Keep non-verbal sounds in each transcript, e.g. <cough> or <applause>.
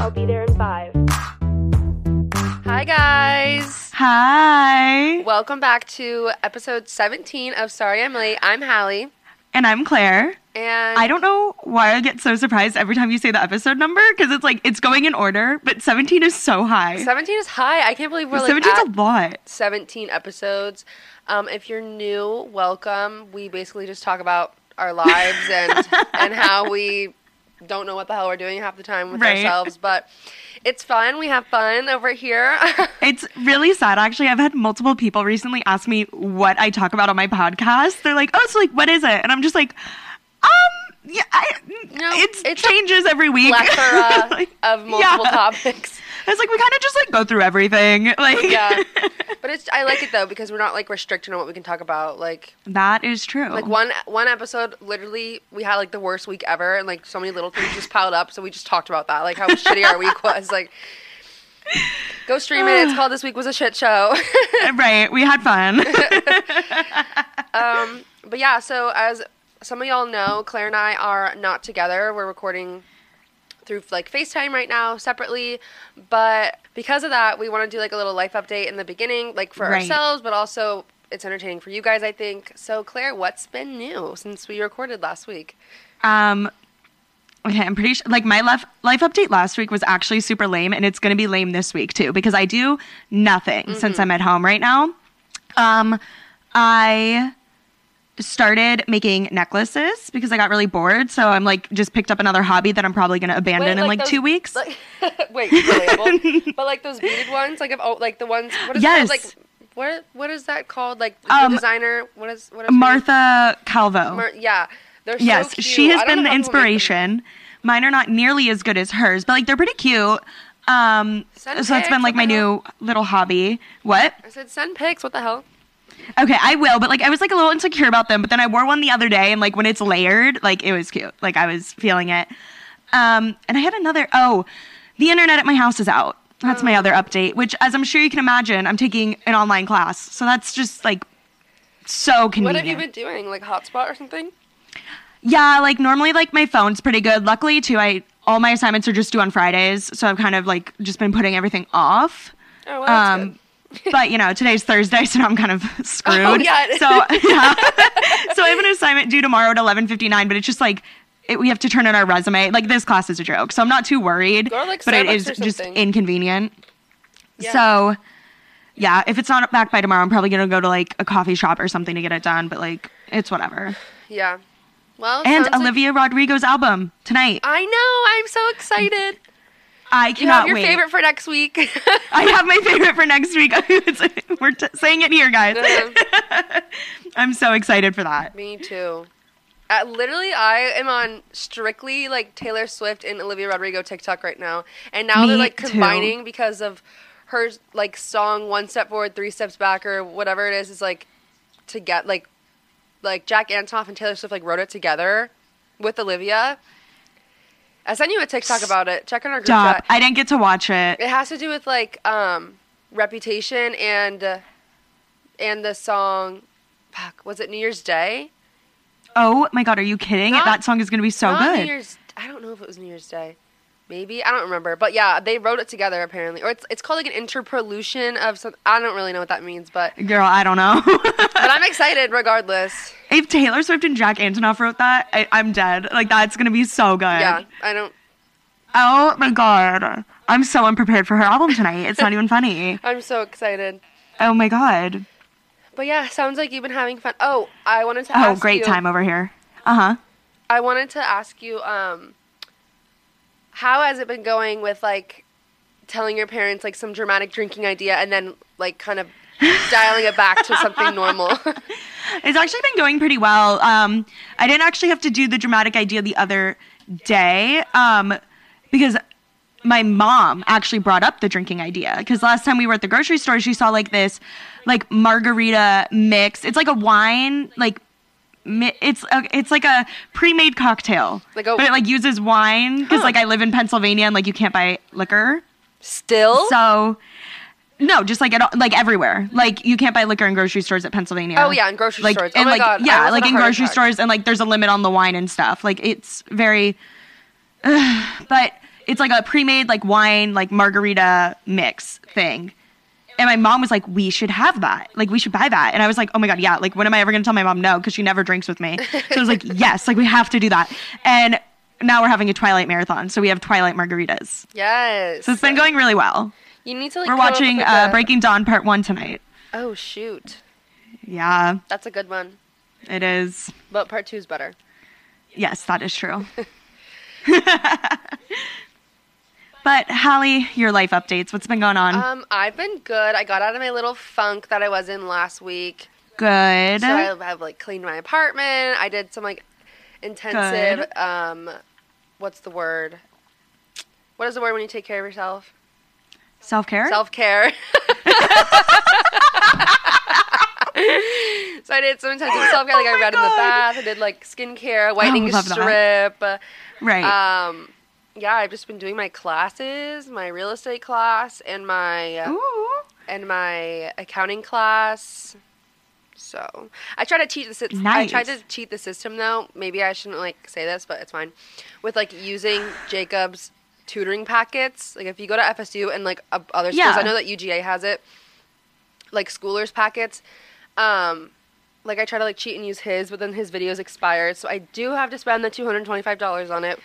I'll be there in five. Hi, guys. Hi. Welcome back to episode 17 of Sorry I'm Late. I'm Hallie. And I'm Claire. And I don't know why I get so surprised every time you say the episode number because it's like it's going in order, but 17 is so high. 17 is high. I can't believe we're like 17 is a lot. 17 episodes. Um, if you're new, welcome. We basically just talk about our lives and <laughs> and how we don't know what the hell we're doing half the time with Right. ourselves, <laughs> but it's fun. We have fun over here. <laughs> It's really sad actually. I've had multiple people recently ask me what I talk about on my podcast. They're like, "Oh, so like what is it?" And I'm just like, "Um, yeah, I, No, a changes every week." Plethora <laughs> Like, of multiple yeah. topics. I was like, we kind of just like go through everything. Like, Yeah. <laughs> But it's I like it though because we're not like restricted on what we can talk about. Like that is true. like one one episode literally we had like the worst week ever and like so many little things just piled up so we just talked about that like how shitty our week was like <laughs> go stream it it's called this week was a shit show <laughs> right? We had fun. um but yeah so as some of y'all know claire and i are not together we're recording through like facetime right now separately but because of that we want to do like a little life update in the beginning like for Right. ourselves but also it's entertaining for you guys i think so claire what's been new since we recorded last week Um, okay, I'm pretty sure. Like my life life update last week was actually super lame, and it's gonna be lame this week too because I do nothing since I'm at home right now. Um, I started making necklaces because I got really bored, so I'm like just picked up another hobby that I'm probably gonna abandon in like those- two weeks. Like, <laughs> wait, <laughs> but like those beaded ones, like of oh, like the ones. What is Yes. called? Like what? What is that called? Like the Um, designer. What is what is Martha Calvo. Mar- yeah, they're so yes, cute. she has been the how people make them. inspiration. Mine are not nearly as good as hers, but like they're pretty cute. Um, send so that's been like my new little hobby. What? I said send pics. What the hell? Okay, I will, but like I was like a little insecure about them, but then I wore one the other day and like when it's layered, like it was cute. Like I was feeling it. Um and I had another oh, the internet at my house is out. That's my other update, which as I'm sure you can imagine, I'm taking an online class. So that's just like so convenient. What have you been doing? Like hotspot or something? Yeah, like normally like my phone's pretty good. Luckily too, I all my assignments are just due on Fridays, so I've kind of like just been putting everything off. Oh, well, that's Um, but you know, today's Thursday, so now I'm kind of screwed. Oh, yeah, So yeah. so I have an assignment due tomorrow at 11:59, but it's just like it, we have to turn in our resume. Like this class is a joke, so I'm not too worried. To, like, but it is just inconvenient. Yeah. So yeah, if it's not back by tomorrow, I'm probably gonna go to like a coffee shop or something to get it done. But like, it's whatever. Yeah. Well, And sounds like- Olivia Rodrigo's album tonight. I know. I'm so excited. I You cannot have your wait. favorite for next week. <laughs> I have my favorite for next week. <laughs> We're t- saying it here, guys. Uh-huh. <laughs> I'm so excited for that. Me too. Uh, literally, I am on strictly like Taylor Swift and Olivia Rodrigo TikTok right now, and now Me they're like too. combining because of her like song "One Step Forward, Three Steps Back" or whatever it is. Is like to get like like Jack Antonoff and Taylor Swift like wrote it together with Olivia. I sent you a TikTok about it. Check on our group Stop. chat. I didn't get to watch it. It has to do with like um reputation and uh, and the song. Fuck, was it New Year's Day? Oh my god, are you kidding? Not- that song is gonna be so Not New good. Year's. I don't know if it was New Year's Day. Maybe I don't remember, but yeah, they wrote it together apparently, or it's it's called like an interpolution of some. I don't really know what that means, but Girl, I don't know. <laughs> but I'm excited regardless. if Taylor Swift and Jack Antonoff wrote that, I, I'm dead. Like that's gonna be so good. Yeah, I don't. Oh my god, I'm so unprepared for her album tonight. It's not even funny. <laughs> I'm so excited. Oh my god. But yeah, sounds like you've been having fun. Oh, I wanted to. Ask you. Oh, great you- time over here. Uh huh. I wanted to ask you, um, how has it been going with like telling your parents like some dramatic drinking idea and then like kind of dialing it back to something normal? <laughs> <laughs> It's actually been going pretty well. Um, I didn't actually have to do the dramatic idea the other day um, because my mom actually brought up the drinking idea. Because last time we were at the grocery store, she saw like this like margarita mix. It's like a wine like. It's a, it's like a pre-made cocktail, Like a- but it like uses wine because Huh. like I live in Pennsylvania and like you can't buy liquor. Still? So no, just like at all, like everywhere. Like you can't buy liquor in grocery stores at Pennsylvania. Oh, yeah, in grocery like, stores. Oh And my like God, yeah, like in grocery attack. stores and like there's a limit on the wine and stuff. Like it's very <sighs> but it's like a pre-made like wine like margarita mix thing. And my mom was like, "We should have that. Like, we should buy that." And I was like, "Oh my god, yeah! Like, when am I ever gonna tell my mom no? Because she never drinks with me." So I was like, <laughs> "Yes, like we have to do that." And now we're having a Twilight marathon, so we have Twilight margaritas. Yes. So it's been going really well. You need to like. We're watching uh, a- Breaking Dawn Part One tonight. Oh shoot, Yeah, that's a good one. it is. But part two is better. Yes, that is true. <laughs> <laughs> but Hallie, your life updates. What's been going on? Um, I've been good. I got out of my little funk that I was in last week. Good. So I have like cleaned my apartment. I did some like intensive. Um, what's the word? What is the word when you take care of yourself? Self care. Self care. <laughs> so I did some intensive self care. Like Oh I read in the bath. I did like skincare, whitening love that. right. Um, yeah, I've just been doing my classes, my real estate class, and my Ooh. and my accounting class. So I try to cheat the system. I tried to cheat the system though. Maybe I shouldn't like say this, but it's fine. With like using Jacob's tutoring packets. Like if you go to FSU and like uh, other schools, Yeah. I know that UGA has it. Like schoolers packets. Um, like I try to like cheat and use his, but then his videos expired, so I do have to spend the two hundred twenty five dollars on it,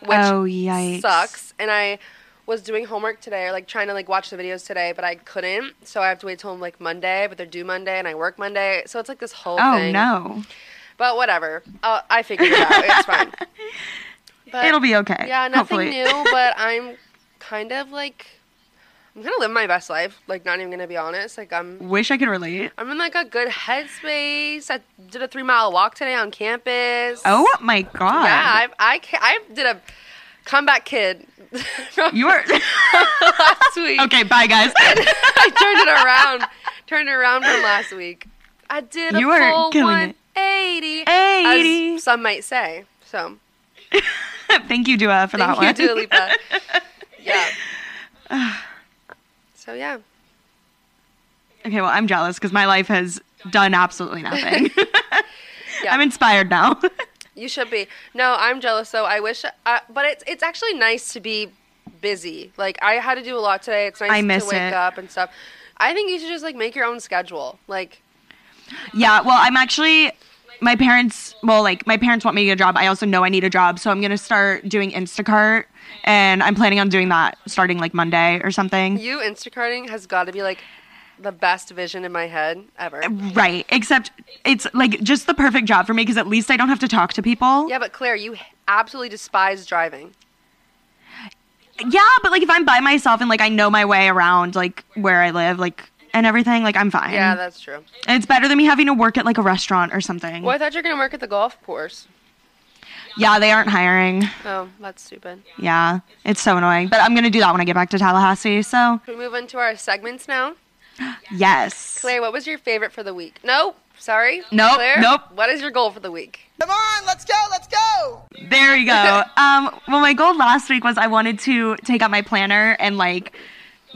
which oh yikes. sucks. And I was doing homework today, or like trying to like watch the videos today, but I couldn't. So I have to wait till like Monday. But they're due Monday, and I work Monday, so it's like this whole Oh thing. no. But whatever, uh, I figured it out. It's fine. <laughs> But It'll be okay. yeah, nothing hopefully. new. But I'm kind of like I'm gonna live my best life. Like not even gonna be honest. Like I'm Wish I could relate. I'm in like a good headspace. I did a three mile walk today on campus. Oh my god. yeah, I I I did a comeback kid. <laughs> You were <laughs> last week. Okay, bye guys. <laughs> I turned it around. Turned it around from last week. I did a You are full killing it. 180, 80. some might say. So Thank you, Dua, for that thank you, one. Dua Lipa. Yeah. <sighs> <sighs> <sighs> So yeah. Okay, well, I'm jealous because my life has done absolutely nothing. <laughs> <laughs> Yeah. I'm inspired now. <laughs> You should be. No, I'm jealous though. I wish, uh, but it's it's actually nice to be busy. Like I had to do a lot today. It's nice to wake it. up and stuff. I think you should just like make your own schedule. Like yeah, well, I'm actually. My parents, well, like my parents want me to get a job. I also know I need a job, so I'm gonna start doing Instacart, and I'm planning on doing that starting like Monday or something. you, Instacarting has got to be like the best vision in my head ever. Right. Except it's like just the perfect job for me because at least I don't have to talk to people. Yeah, but Claire, you absolutely despise driving. Yeah, but like if I'm by myself and like I know my way around like where I live, like and everything, like I'm fine. Yeah, that's true. and it's better than me having to work at like a restaurant or something. Well, I thought you were gonna work at the golf course. Yeah, they aren't hiring. Oh, that's stupid. Yeah, it's so annoying. But I'm gonna do that when I get back to Tallahassee. So Can we move into our segments now? <gasps> yes. Claire, what was your favorite for the week? Nope. Sorry. Nope, Claire, nope. What is your goal for the week? Come on, let's go, let's go. There you go. <laughs> um, well, my goal last week was I wanted to take out my planner and like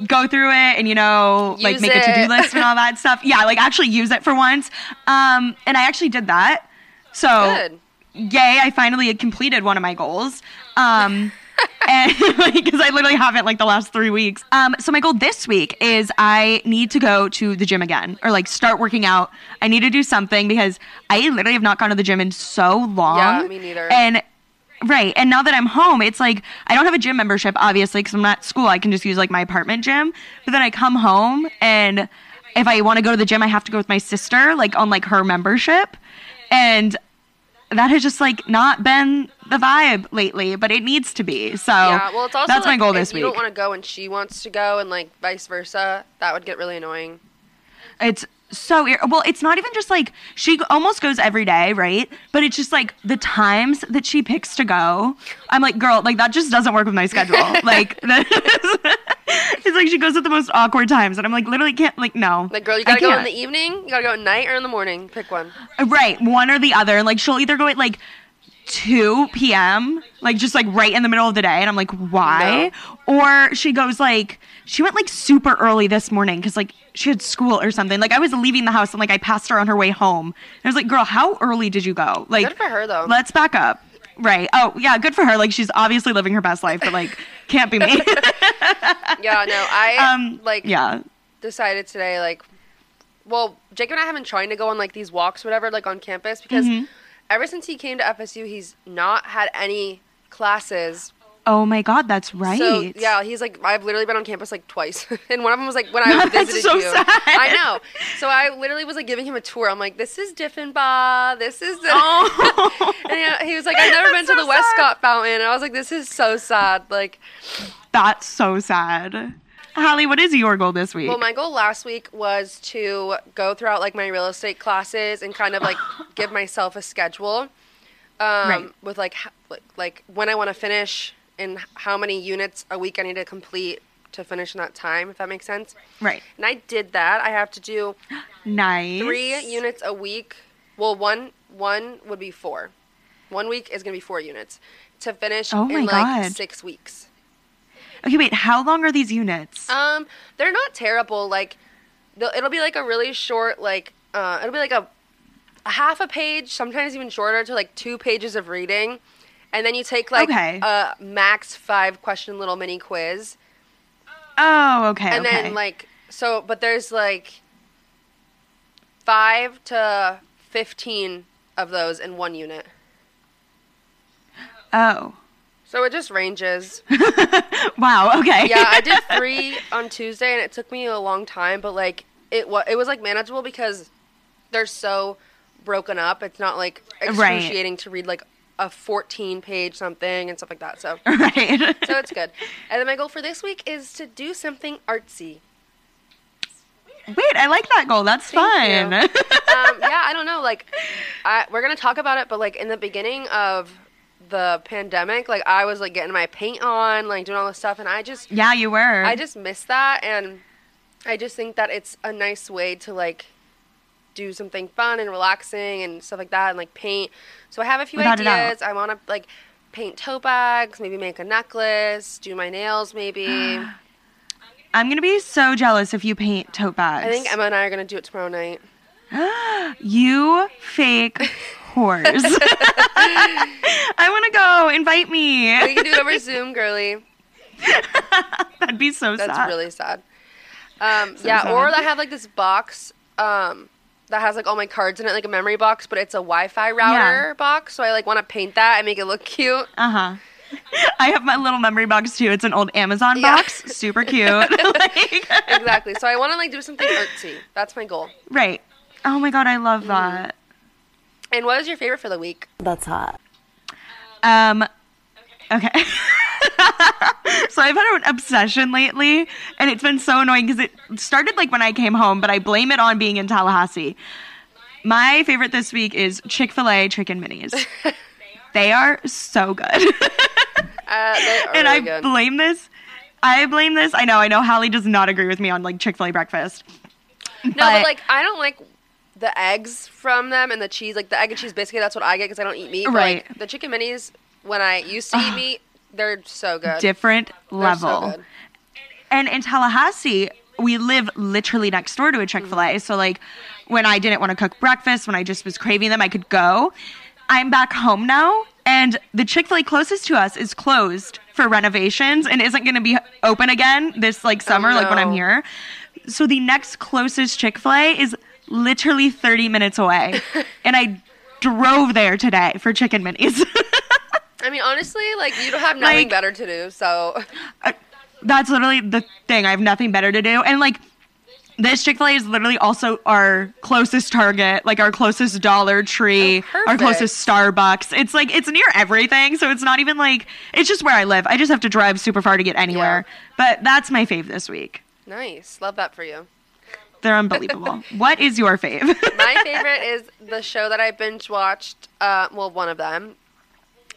go through it and you know like Use make a to-do list and all that stuff. Yeah, like actually use it for once. Um, and I actually did that. So Good. yay! I finally had completed one of my goals. Um, <laughs> and because I literally haven't like the last three weeks. Um, so my goal this week is I need to go to the gym again or like start working out. I need to do something because I literally have not gone to the gym in so long. Yeah, me neither. And right, and now that I'm home, it's like I don't have a gym membership obviously because I'm not at school. I can just use like my apartment gym. But then I come home and if I want to go to the gym, I have to go with my sister like on like her membership, and that has just like not been the vibe lately, but it needs to be. So Yeah, well, it's also that's my like, goal if this you don't want to go and she wants to go, and like vice versa, that would get really annoying. It's so ir- well. It's not even just like she almost goes every day, right? But it's just like the times that she picks to go. I'm like, girl, like that just doesn't work with my schedule. <laughs> like <laughs> it's like she goes at the most awkward times, and I'm like, literally can't. Like, no, Like, girl, you gotta go in the evening, you gotta go at night or in the morning. Pick one. Uh, right, one or the other. And like she'll either go at like 2 p.m., like just like right in the middle of the day. And I'm like, why? Or she goes like, she went like super early this morning because like she had school or something. Like I was leaving the house and like I passed her on her way home. And I was like, girl, how early did you go? Like, Good for her though. let's back up. Right. Oh, yeah, good for her. Like she's obviously living her best life, but like <laughs> can't be me. <laughs> Yeah, no, I <laughs> um like yeah. decided today like well, Jacob and I have been trying to go on like these walks or whatever like on campus because Mhm. ever since he came to FSU he's not had any classes. Oh my god, that's right. So yeah, he's like I've literally been on campus like twice. <laughs> and one of them was like when I <laughs> That's visited so you. sad. I know. So I literally was like giving him a tour. I'm like, this is Diffenbaugh. This is the Oh. <laughs> And he, was like, I've never been That's to so the Westcott. Fountain. And I was like, this is so sad. Like, That's so sad. Hallie, what is your goal this week? well, my goal last week was to go throughout like my real estate classes and kind of like give myself a schedule, um, Right. with like like- like when I want to finish and how many units a week I need to complete to finish in that time. If that makes sense. right. And I did that. I have to do <gasps> Nice. three units a week. Well, one one would be four. One week is gonna be four units to finish Oh in like God. six weeks. Okay, wait, how long are these units? Um, they're not terrible. Like, it'll be like a really short, like, uh, it'll be like a, a half a page, sometimes even shorter, to like two pages of reading, and then you take like Okay. a max five question little mini quiz, oh, okay. and okay. then like so, but there's like five to fifteen of those in one unit, Oh. so it just ranges. <laughs> wow, okay. yeah, I did <laughs> three on Tuesday, and it took me a long time, but like it was it was like manageable because they're so broken up. It's not like Right. excruciating to read like a 14 page something and stuff like that. So <laughs> right. so it's good. And then my goal for this week is to do something artsy. Wait, I like that goal. That's Thank fun. Um, yeah, I don't know. Like, I, we're gonna talk about it, but like in the beginning of the pandemic, like I was like getting my paint on, like doing all this stuff, and I just yeah, you were. I just miss that, and I just think that it's a nice way to like do something fun and relaxing and stuff like that, and like paint. So I have a few Without ideas. I want to like paint tote bags, maybe make a necklace, do my nails, maybe. <gasps> I'm gonna be so jealous if you paint tote bags. I think Emma and I are gonna do it tomorrow night. <gasps> you fake whores. <laughs> I want to go. Invite me. We can do it over Zoom, girly. <laughs> That'd be so That's sad. That's really sad. Um, yeah, sad. or I have like this box um, that has like all my cards in it, like a memory box, but it's a Wi-Fi router Yeah. box. So I like want to paint that and make it look cute. Uh huh. I have my little memory box too. It's an old Amazon Yeah. box. Super cute. <laughs> Like- <laughs> exactly. So I want to like do something artsy. That's my goal. Right. Oh my god, I Mm-hmm. love that. And what is your favorite for the week? That's hot. Um, okay. <laughs> so I've had an obsession lately, and it's been so annoying because it started like when I came home, but I blame it on being in Tallahassee. My favorite this week is Chick Fil A chicken minis. <laughs> they are so good, Uh, <laughs> are and really I good. blame this. I blame this. I know. I know. Hallie does not agree with me on like Chick Fil A breakfast. no, but like I don't like the eggs from them and the cheese. Like the egg and cheese biscuit. That's what I get because I don't eat meat. But, Right. like the chicken minis, when I used to eat meat, they're so good. different level. So good. And in Tallahassee, we live literally next door to a mm-hmm. Chick fil A. So, like, when I didn't want to cook breakfast, when I just was craving them, I could go. I'm back home now, and the Chick fil A closest to us is closed for renovations and isn't going to be open again this, like, oh, summer, like when I'm here. So, the next closest Chick fil A is literally 30 minutes away. <laughs> and I drove there today for chicken minis. <laughs> I mean, honestly, like you don't have nothing Like- better to do, so I- that's literally the thing. I have nothing better to do. And like this Chick fil A is literally also our closest Target, like our closest Dollar Tree, Oh, our closest Starbucks. It's like it's near everything. So it's not even like it's just where I live. I just have to drive super far to get anywhere. But that's my fave this week. nice. Love that for you. They're unbelievable. <laughs> what is your fave? My favorite is the show that I binge watched. Uh, well, one of them,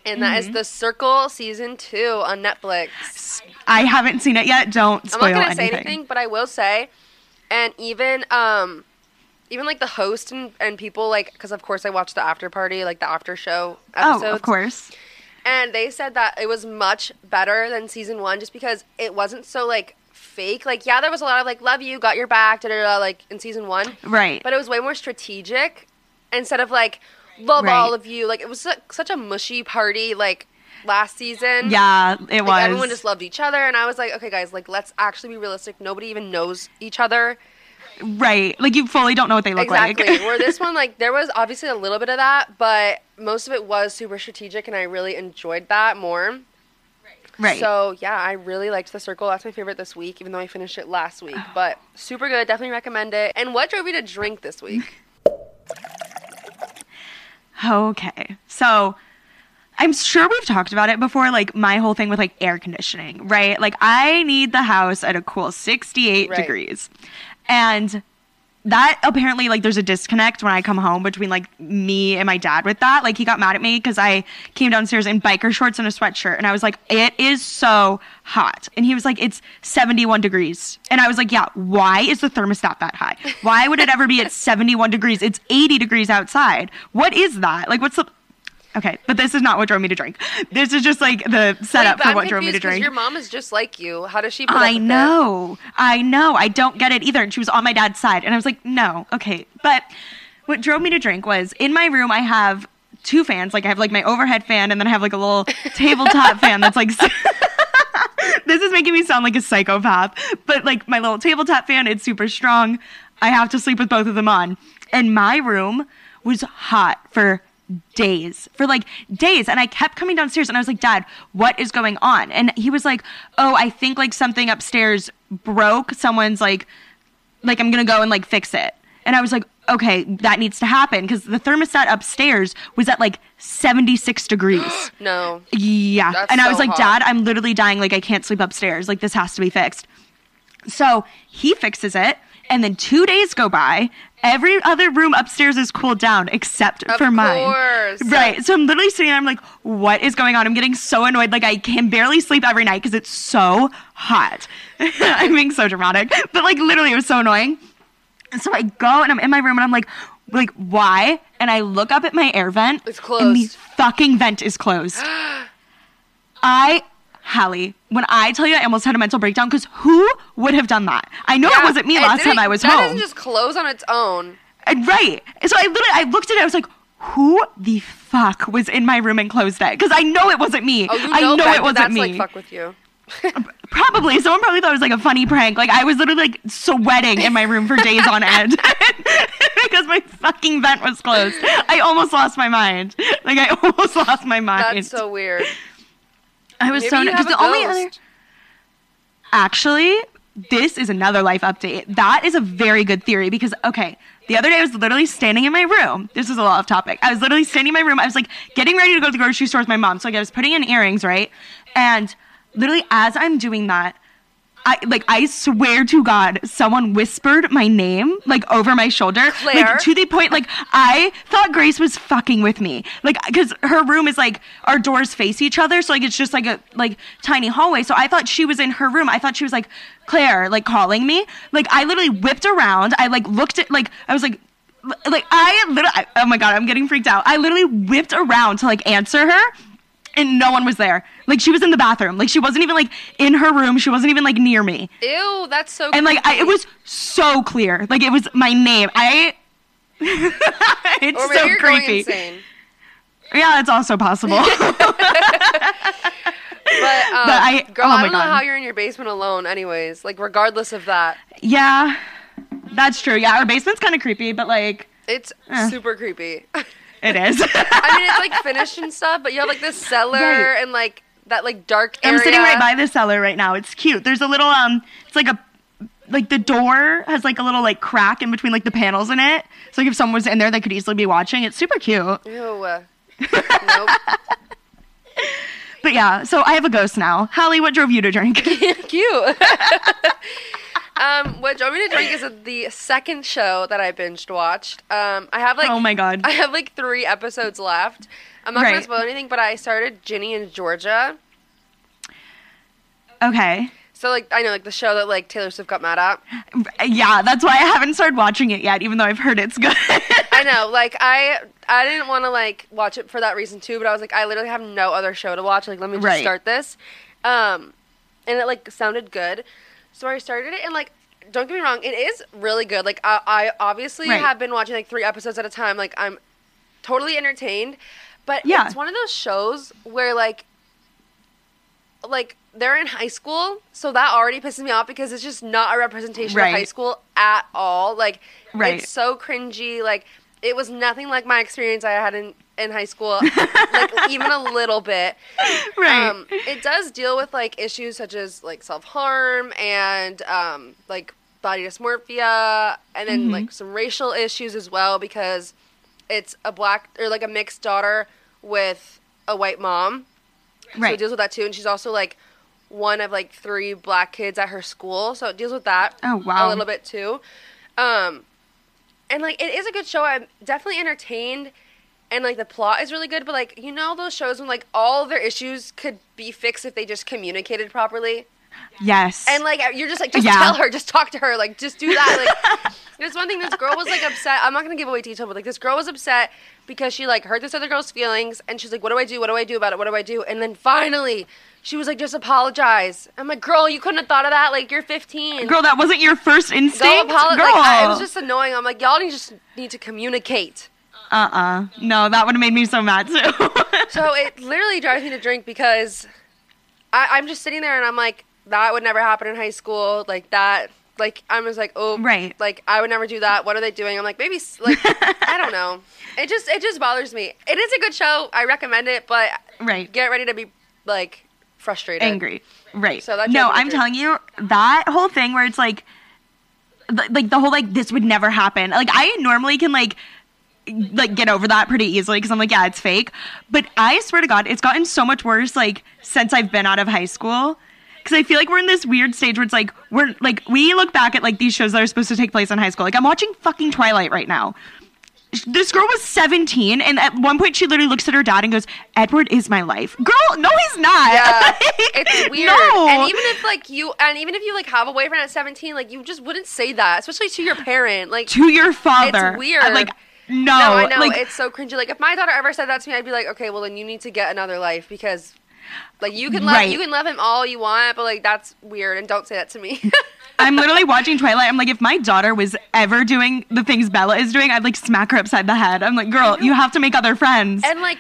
and that Mm-hmm. is The Circle season two on Netflix. I haven't seen it yet. Don't spoil I'm not gonna anything. say anything, but I will say, and even um, even like the host and, and people like because of course I watched the after party, like the after show episodes. Oh, of course. And they said that it was much better than season one just because it wasn't so like fake. Like, yeah, there was a lot of like, love you, got your back, da da da, like in season one. Right. But it was way more strategic instead of like, love Right. all of you. Like it was su- such a mushy party. Like last season. Yeah, it was. Everyone just loved each other, and I was like, okay, guys, like let's actually be realistic. Nobody even knows each other. right. Like you fully don't know what they look like. exactly. like. <laughs> Where this one, like, there was obviously a little bit of that, but most of it was super strategic, and I really enjoyed that more. right. So yeah, I really liked the circle. That's my favorite this week, even though I finished it last week. Oh. But super good. Definitely recommend it. And what drove you to drink this week? Okay. So I'm sure we've talked about it before, like my whole thing with like air conditioning, right? Like I need the house at a cool 68 Right. degrees. And that apparently like there's a disconnect when I come home between like me and my dad with that. Like he got mad at me because I came downstairs in biker shorts and a sweatshirt and I was like, it is so hot. And he was like, it's 71 degrees. And I was like, yeah, why is the thermostat that high? Why would it ever be at 71 degrees? It's 80 degrees outside. What is that? Like what's the Okay, but this is not what drove me to drink. This is just like the setup Wait, for I'm what drove me to drink. Your mom is just like you. How does she? I know. I know. I don't get it either. And she was on my dad's side. And I was like, no, okay. But what drove me to drink was in my room, I have two fans. Like, I have like my overhead fan, and then I have like a little <laughs> tabletop fan that's like. <laughs> this is making me sound like a psychopath. But like, my little tabletop fan, it's super strong. I have to sleep with both of them on. And my room was hot for days for like days and i kept coming downstairs and i was like dad what is going on and he was like oh i think like something upstairs broke someone's like like i'm gonna go and like fix it and i was like okay that needs to happen because the thermostat upstairs was at like 76 degrees <gasps> No. yeah. That's and I so was like, hot. Dad, I'm literally dying. Like, I can't sleep upstairs. Like, this has to be fixed. So he fixes it. And then two days go by. Every other room upstairs is cooled down except Of for mine. course. Right. So I'm literally sitting there. I'm like, what is going on? I'm getting so annoyed. Like, I can barely sleep every night because it's so hot. <laughs> I'm being so dramatic. But, like, literally, it was so annoying. And so I go and I'm in my room and I'm like, like, why? And I look up at my air vent. It's closed. And the fucking vent is closed. <gasps> I, Hallie, when I tell you I almost had a mental breakdown, because who would have done that? I know it wasn't me last time I was that home. doesn't just close on its own. And- right. So I literally, I looked at it, I was like, who the fuck was in my room and closed it? Because I know it wasn't me. Oh, you I know it wasn't that's me. like fuck with you. <laughs> Probably. Someone probably thought it was like a funny prank. Like I was literally like sweating in my room for days on end <laughs> because my fucking vent was closed. I almost lost my mind. Like I <laughs> almost lost my mind. That's so weird. I was Maybe so because the only other actually this is another life update. That is a very good theory because okay, the other day I was literally standing in my room. This is a lot off topic. I was literally standing in my room. I was like getting ready to go to the grocery store with my mom. So like I was putting in earrings, right? And literally as I'm doing that, I like I swear to God, someone whispered my name like over my shoulder, Claire? like to the point like I thought Grace was fucking with me, like because her room is like our doors face each other, so like it's just like a like tiny hallway. So I thought she was in her room. I thought she was like Claire, like calling me. Like I literally whipped around. I like looked at like I was like. Like I literally, oh my god, I'm getting freaked out. I literally whipped around to like answer her, and no one was there. Like she was in the bathroom. Like she wasn't even like in her room. She wasn't even like near me. Ew, that's so. And like I, it was so clear. Like it was my name. I. <laughs> it's Or maybe so you're going creepy. insane. Yeah, it's also possible. <laughs> <laughs> But, um, I- girl, oh I don't know God. how you're in your basement alone. Anyways, like regardless of that, yeah, that's true. Yeah, our basement's kind of creepy, but like it's Eh. super creepy. It is. I mean, it's like <laughs> finished and stuff, but you have like this cellar Right. and like that like dark area. I'm sitting right by the cellar right now. It's cute. There's a little um. It's like a like the door has like a little like crack in between like the panels in it. So like if someone was in there, they could easily be watching. It's super cute. Ew. nope. <laughs> But yeah, so I have a ghost now. Hallie, what drove you to drink? <laughs> Cute. Um, what drove me to drink is the second show that I binged watched. Um, I have like oh my god. I have like three episodes left. I'm not gonna spoil anything, but I started Ginny and Georgia. Okay. So like I know like the show that like Taylor Swift got mad at. Yeah, that's why I haven't started watching it yet, even though I've heard it's good. I know, <laughs> like I I didn't want to like watch it for that reason too, but I was like I literally have no other show to watch. Like let me just Right. start this. Um and it like sounded good. So I started it and like don't get me wrong, it is really good. Like I, I obviously Right. have been watching like 3 episodes at a time. Like I'm totally entertained. But Yeah. it's one of those shows where like like they're in high school, so that already pisses me off because it's just not a representation Right. of high school at all. Like Right. it's so cringy. Like it was nothing like my experience I had in in high school, <laughs> like even a little bit. Right. Um, it does deal with like issues such as like self harm and um, like body dysmorphia, and then Mm-hmm. like some racial issues as well because it's a black or like a mixed daughter with a white mom. Right. So it deals with that too, and she's also like one of like three black kids at her school, so it deals with that. Oh, wow. a little bit too. Um, and like it is a good show. I'm definitely entertained, and like the plot is really good. But like you know those shows when like all their issues could be fixed if they just communicated properly, yes. and like you're just like just Yeah. tell her, just talk to her, like just do that. Like <laughs> there's one thing. This girl was like upset. I'm not gonna give away detail, but like this girl was upset because she like hurt this other girl's feelings, and she's like, "What do I do? What do I do about it? What do I do?" And then finally. She was like, just apologize. I'm like, girl, you couldn't have thought of that. Like, you're 15. Girl, that wasn't your first Go instinct. apologize. Girl. Like, I, it was just annoying. I'm like, y'all need just need to communicate. Uh-uh. No, that would have made me so mad too. <laughs> So it literally drives me to drink because I, I'm just sitting there and I'm like, that would never happen in high school. Like that. Like I'm just like, oh, Right. Like I would never do that. What are they doing? I'm like, maybe like <laughs> I don't know. It just it just bothers me. It is a good show. I recommend it, but right. get ready to be like frustrated. angry. Right. So that no, I'm telling you that whole thing where it's like, th- like the whole like this would never happen. Like I normally can like like get over that pretty easily because I'm like, yeah, it's fake. But I swear to God, it's gotten so much worse like since I've been out of high school. Because I feel like we're in this weird stage where it's like we're like we look back at like these shows that are supposed to take place in high school. Like I'm watching fucking Twilight right now. This girl was 17, and at one point she literally looks at her dad and goes, "Edward is my life." Girl, no, he's not. Yeah, <laughs> Like, it's weird. No. And even if like you, and even if you like have a boyfriend at 17, like you just wouldn't say that, especially to your parent. Like to your father. It's weird. Like, no, No, I know like, it's so cringy. Like if my daughter ever said that to me, I'd be like, okay, well then you need to get another life because, like you can love Right. you can love him all you want, but like that's weird and don't say that to me. <laughs> I'm literally watching Twilight. I'm like, if my daughter was ever doing the things Bella is doing, I'd like smack her upside the head. I'm like, girl, you have to make other friends. and like,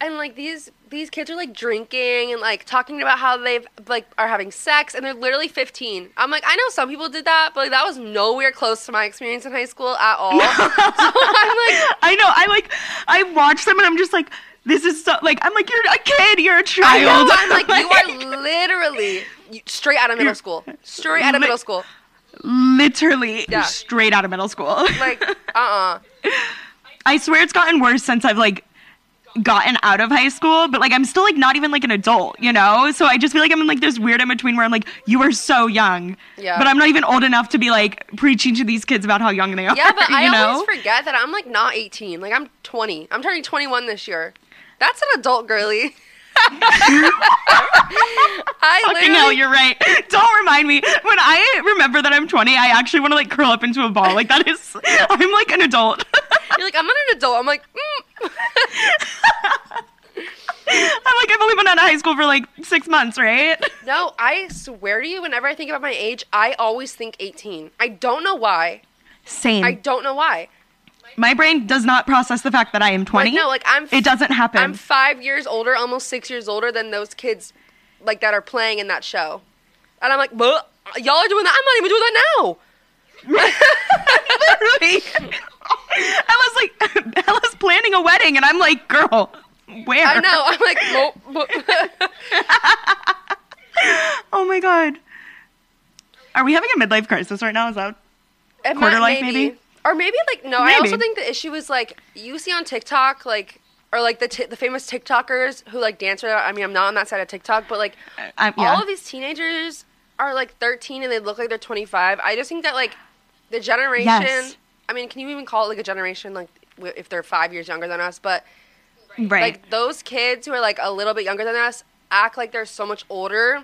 and like these these kids are like drinking and like talking about how they've like are having sex and they're literally 15. I'm like, I know some people did that, but like that was nowhere close to my experience in high school at all. <laughs> <laughs> so I'm like. I know. I like, I watch them and I'm just like, this is so like, I'm like, you're a kid, you're a child. know, I'm like, <laughs> you are literally straight out of middle school. Straight out of middle school. literally Yeah. straight out of middle school. Like, uh-uh. I swear it's gotten worse since I've like gotten out of high school, but like I'm still like not even like an adult, you know? So I just feel like I'm in like this weird in between where I'm like, you are so young. Yeah. But I'm not even old enough to be like preaching to these kids about how young they are. Yeah, but <laughs> I know? always forget that I'm like not 18. Like I'm 20. I'm turning 21 this year. That's an adult girly. I Fucking literally, hell, you're right. Don't remind me. When I remember that I'm 20, I actually want to like curl up into a ball. Like that is, I'm like an adult. <laughs> you're like, I'm not an adult. I'm like, mm. <laughs> I'm like, I've only been out of high school for like six months, right? no, I swear to you, whenever I think about my age, I always think 18. I don't know why. Same. I don't know why. My brain does not process the fact that I am 20. Like, no, like I'm it doesn't happen. I'm five years older, almost six years older than those kids, like that are playing in that show, and I'm like, y'all are doing that. I'm not even doing that now. <laughs> Literally. I was like, <laughs> Ella's planning a wedding, and I'm like, girl, where? I know. I'm like, nope. <laughs> Oh my god. Are we having a midlife crisis right now? Is that? It Quarter might- life, maybe? Or maybe like no. I also think the issue is like you see on TikTok, like or like the t- the famous TikTokers who like dance around. I mean, I'm not on that side of TikTok, but like uh, I, yeah. all of these teenagers are like 13 and they look like they're 25. I just think that like the generation. Yes. I mean, can you even call it like a generation? Like w- if they're five years younger than us, but right. like those kids who are like a little bit younger than us act like they're so much older.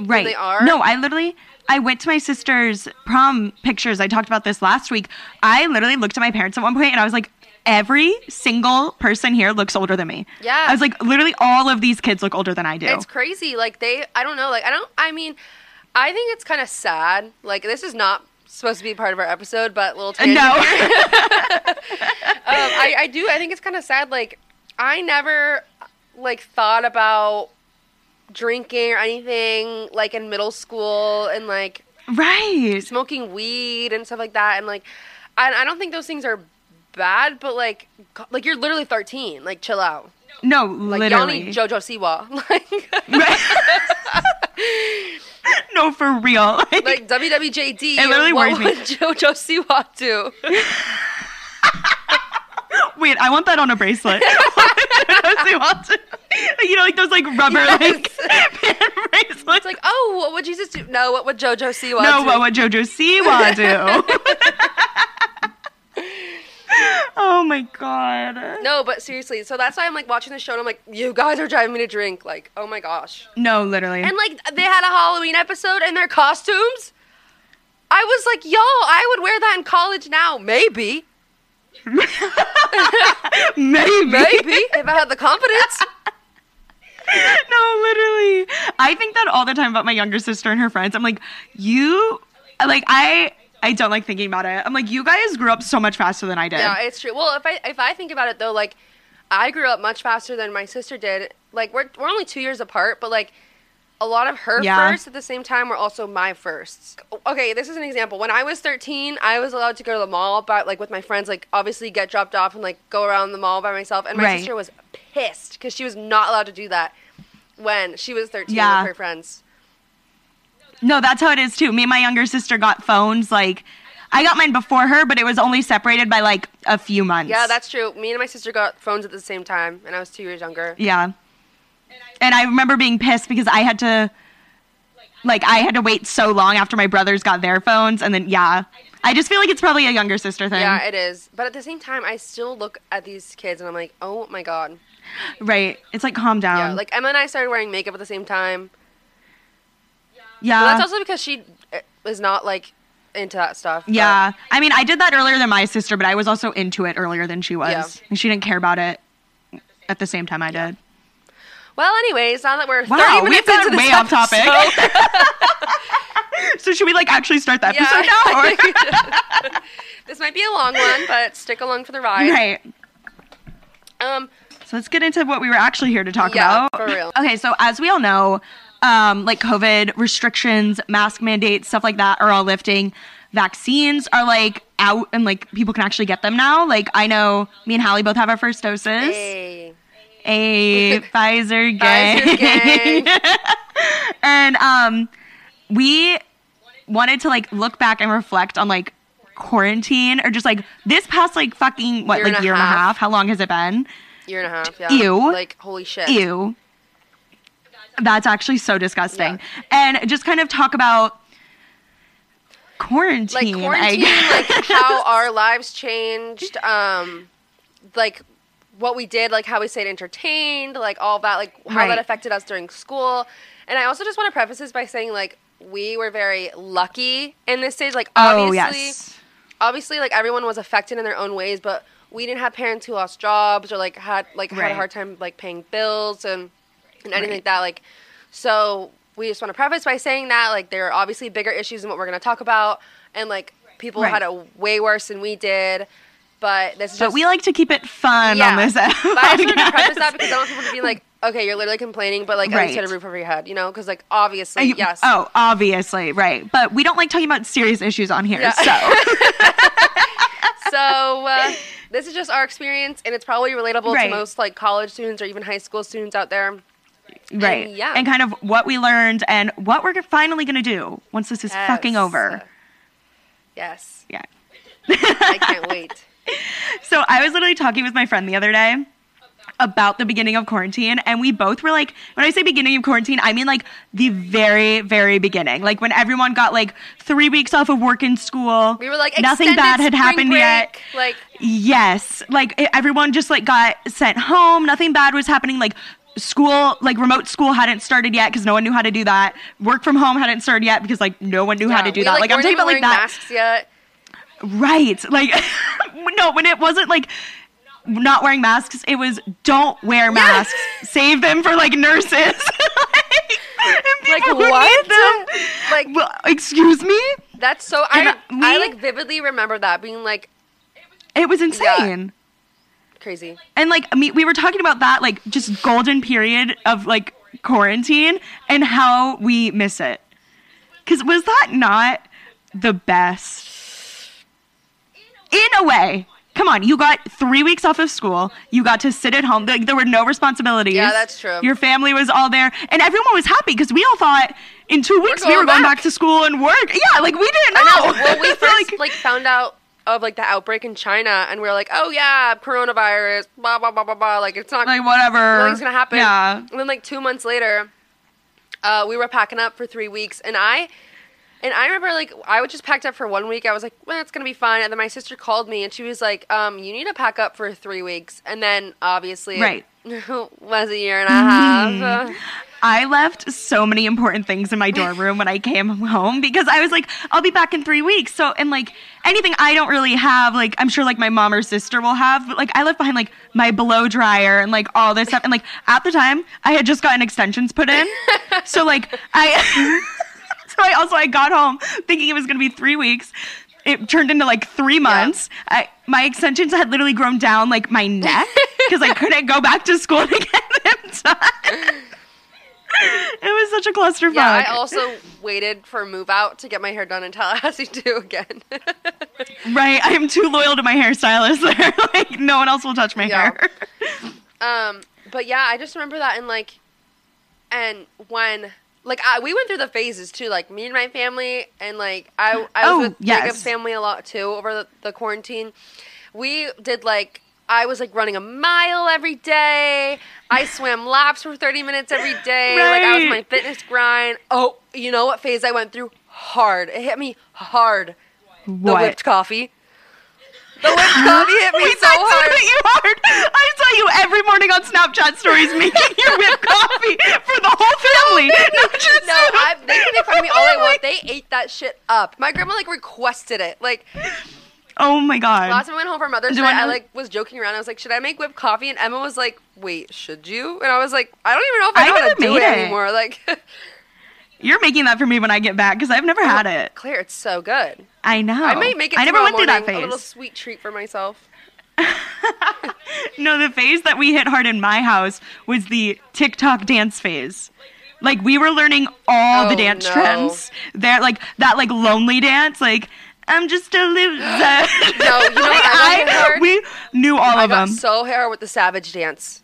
right. they are? No, I literally I went to my sister's prom pictures. I talked about this last week. I literally looked at my parents at one point and I was like, every single person here looks older than me. Yeah. I was like, literally all of these kids look older than I do. It's crazy. Like they, I don't know. Like I don't. I mean, I think it's kind of sad. Like this is not supposed to be part of our episode, but little Uh, tangent no. <laughs> um, I, I do. I think it's kind of sad. Like, I never like thought about drinking or anything like in middle school and like right. smoking weed and stuff like that. And like, I, I don't think those things are bad, but like, like you're literally 13. Like, chill out. No, Like, literally. y'all need JoJo Siwa. <laughs> Like, <laughs> no, for real. Like, like WWJD. It literally what worries me. would JoJo Siwa do? <laughs> wait, I want that on a bracelet. I want to- you know, like those like rubber like <laughs> bracelets. It's like, oh, what would Jesus do? No, what would JoJo Siwa no, do? what would JoJo Siwa <laughs> do? oh my god. No, but seriously, so that's why I'm like watching the show and I'm like, you guys are driving me to drink. Like, oh my gosh. No, literally. And like they had a Halloween episode and their costumes. I was like, yo, I would wear that in college now. Maybe. <laughs> Maybe. Maybe. if I had the confidence. <laughs> no, literally. I think that all the time about my younger sister and her friends. I'm like, you, like, I, I don't like thinking about it. I'm like, you guys grew up so much faster than I did. Yeah, it's true. Well, if I if I think about it though, like I grew up much faster than my sister did. Like we're we're only two years apart, but like a lot of her Yeah. firsts at the same time were also my firsts. Okay, this is an example. When I was 13, I was allowed to go to the mall, but like with my friends, like obviously get dropped off and like go around the mall by myself. And my Right. sister was pissed because she was not allowed to do that when she was 13 Yeah. with her friends. No, that's how it is too. Me and my younger sister got phones. Like, I got mine before her, but it was only separated by like a few months. Yeah, that's true. Me and my sister got phones at the same time, and I was two years younger. Yeah. And I remember being pissed because I had to, like, I had to wait so long after my brothers got their phones. And then, yeah. I just feel like it's probably a younger sister thing. Yeah, it is. But at the same time, I still look at these kids and I'm like, oh my god. Right. It's like, calm down. Yeah, like Emma and I started wearing makeup at the same time. yeah. But that's also because she uh, is not like into that stuff. but- Yeah. I mean, I did that earlier than my sister, but I was also into it earlier than she was. Yeah. And she didn't care about it at the same time I did. Well, anyways, now that we're Wow, 30 we've minutes into this way off topic. <laughs> So should we like actually start the <laughs> yeah, now? <laughs> This might be a long one, but stick along for the ride. right. Um, So let's get into what we were actually here to talk Yeah, about. for real. <laughs> Okay, so as we all know, um, like COVID restrictions, mask mandates, stuff like that are all lifting. Vaccines are like out and like people can actually get them now. Like I know me and Hallie both have our first doses. hey. A <laughs> Pfizer gang. Pfizer gang. <laughs> and um we wanted to like look back and reflect on like quarantine or just like this past like fucking what Year like a year and a half. How long has it been? Year and a half, yeah. Ew. Like, holy shit. Ew. That's actually so disgusting. And just kind of talk about quarantine. like quarantine, like how <laughs> our lives changed, um, like what we did, like how we stayed entertained, like all that, like how Right. that affected us during school. And I also just want to preface this by saying, like, we were very lucky in this stage. Like, oh obviously, yes. obviously, like everyone was affected in their own ways, but we didn't have parents who lost jobs or like had like had a hard time like paying bills and and anything Right. like that. Like, so we just want to preface by saying that like there are obviously bigger issues than what we're going to talk about, and like people Right. had it way worse than we did. But this is But just we like to keep it fun on this But I just wanted to preface that <laughs> because I don't want people to be like, okay, you're literally complaining, but like at least Right. get a roof over your head, you know? Because like obviously, You- yes. Oh, obviously, right. But we don't like talking about serious issues on here. Yeah. So <laughs> so uh, this is just our experience, and it's probably relatable Right. to most like college students or even high school students out there. right. And, yeah. And kind of what we learned and what we're finally gonna do once this is fucking over. Yes, Yeah. I can't wait. <laughs> So I was literally talking with my friend the other day about the beginning of quarantine, and we both were like, when I say beginning of quarantine, I mean like the very, very beginning, like when everyone got like three weeks off of work in school. We were like, nothing bad had happened break, yet. Like, Yes, like everyone just like got sent home. Nothing bad was happening. Like school, like remote school hadn't started yet because no one knew how to do that. Work from home hadn't started yet because like no one knew how to do we, that. Like, I'm weren't talking about like that. masks yet. Right. Like, <laughs> no, when it wasn't like not wearing masks, it was don't wear masks. Save them for like nurses. <laughs> like, and Like, what? them. Like- well, excuse me? That's so. And, I I like vividly remember that being like It was insane. crazy. And like I mean, we were talking about that like just golden period of like quarantine and how we miss it. Cuz was that not the best? In a way. Come on, you got 3 weeks off of school. You got to sit at home. Like, there were no responsibilities. Yeah, that's true. Your family was all there and everyone was happy cuz we all thought in 2 weeks we were going back. back to school and work. Yeah, like we didn't know. I know. Well, we <laughs> first like, found out of like the outbreak in China, and we were like, oh yeah, coronavirus, blah blah blah blah blah. Like it's not like whatever. nothing's gonna happen. Yeah. And then like two months later, uh, we were packing up for three weeks, and I. And I remember, like, I was just packed up for one week. I was like, well, it's going to be fine. And then my sister called me, and she was like, um, you need to pack up for three weeks. And then, obviously, Right. it <laughs> was a year and a half. <laughs> I left so many important things in my dorm room when I came home because I was like, I'll be back in three weeks. So, and like anything I don't really have, like I'm sure like my mom or sister will have, but like I left behind like my blow dryer and like all this stuff. And like at the time, I had just gotten extensions put in. <laughs> so like I, <laughs> so I also I got home thinking it was gonna be three weeks. It turned into like three months. I, my extensions had literally grown down like my neck <laughs> because I couldn't go back to school to get them done. <laughs> It was such a clusterfuck. yeah, I also waited for move out to get my hair done in Tallahassee, too, again. right. I am too loyal to my hairstylist there. like no one else will touch my Yeah. hair. Um, but yeah, I just remember that and like, and when like I, we went through the phases too, like me and my family, and like I I was Oh, with yes. Jacob's family a lot too over the, the quarantine. We did like I was like running a mile every day. I <laughs> swam laps for thirty minutes every day. Like I was my fitness grind. Oh, you know what phase I went through? Hard. It hit me hard. The whipped coffee. The whipped <gasps> coffee hit me Wait, so hard. you hard. I saw you every morning on Snapchat stories <laughs> making your whipped coffee for the whole family, not just No. I, they can make fun of me all they oh want. They ate that shit up. My grandma like requested it. Like Oh my god. last time I went home for Mother's Day, I I like was joking around. I was like, "Should I make whipped coffee?" And Emma was like, "Wait, should you?" And I was like, "I don't even know if I I know how to do it, it. anymore." Like, <laughs> You're making that for me when I get back because I've never had oh, it. Claire, it's so good. I know. I may make it. I never went through that phase. A little sweet treat for myself. <laughs> No, the phase that we hit hard in my house was the TikTok dance phase. Like we were learning all the Oh, dance no. trends. There, like that, like lonely dance. Like I'm just a loser. <gasps> No, you know what <laughs> I we knew all I of them. so hard with the Savage Dance.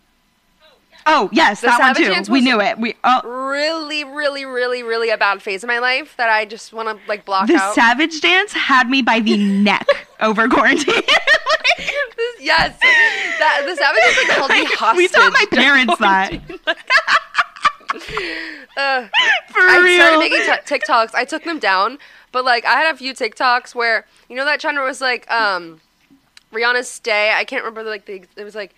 Oh yes, The that one too. Dance We knew it. We oh, Really, really, really, really a bad phase in my life that I just want to like block the out. savage dance had me by the <laughs> neck over quarantine. <laughs> yes, that the Savage Dance like held me <laughs> hostage. we taught my parents that. Uh, For I real. started making t- TikToks. I took them down, but like I had a few TikToks where you know that channel was like um Rihanna's "Stay." I can't remember like the it was like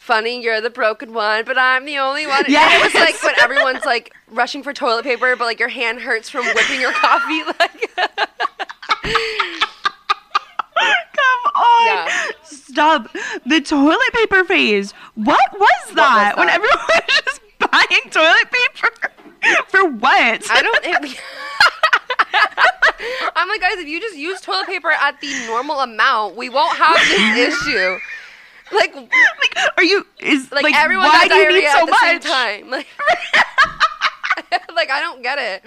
funny. You're the broken one, but I'm the only one. Yeah, it was like when everyone's like rushing for toilet paper, but like your hand hurts from whipping your coffee. <laughs> Like Come on. Yeah. Stop. The toilet paper phase. What was that? When that? everyone was just buying toilet paper? For what? I don't. It, <laughs> I'm like, guys, if you just use toilet paper at the normal amount, we won't have this <laughs> issue. Like, like, are you is like, like, everyone why do you need so at the much? same time. Like, <laughs> <laughs> like I don't get it.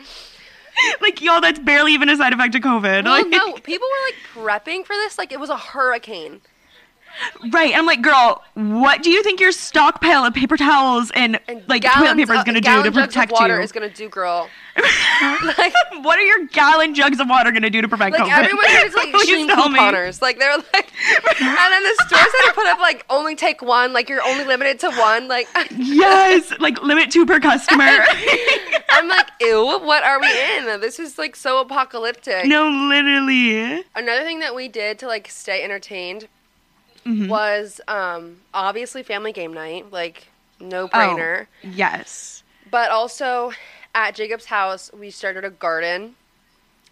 Like, y'all, that's barely even a side effect of COVID. Well, like, no, people were like prepping for this like it was a hurricane. Right. I'm like, girl, what do you think your stockpile of paper towels and, And like toilet paper is going to do to protect of water you? is gonna do, girl. <laughs> like, what are your gallon jugs of water going to do to prevent Like COVID? everyone <laughs> is like Please extreme tell me. couponers. Like they're like, and then the stores had to put up like only take one. Like you're only limited to one. Like <laughs> Yes, like limit two per customer. I'm like, ew, what are we in? This is like so apocalyptic. no, literally. Another thing that we did to like stay entertained Mm-hmm. was um obviously family game night, like no brainer. Oh, yes. But also at Jacob's house, we started a garden.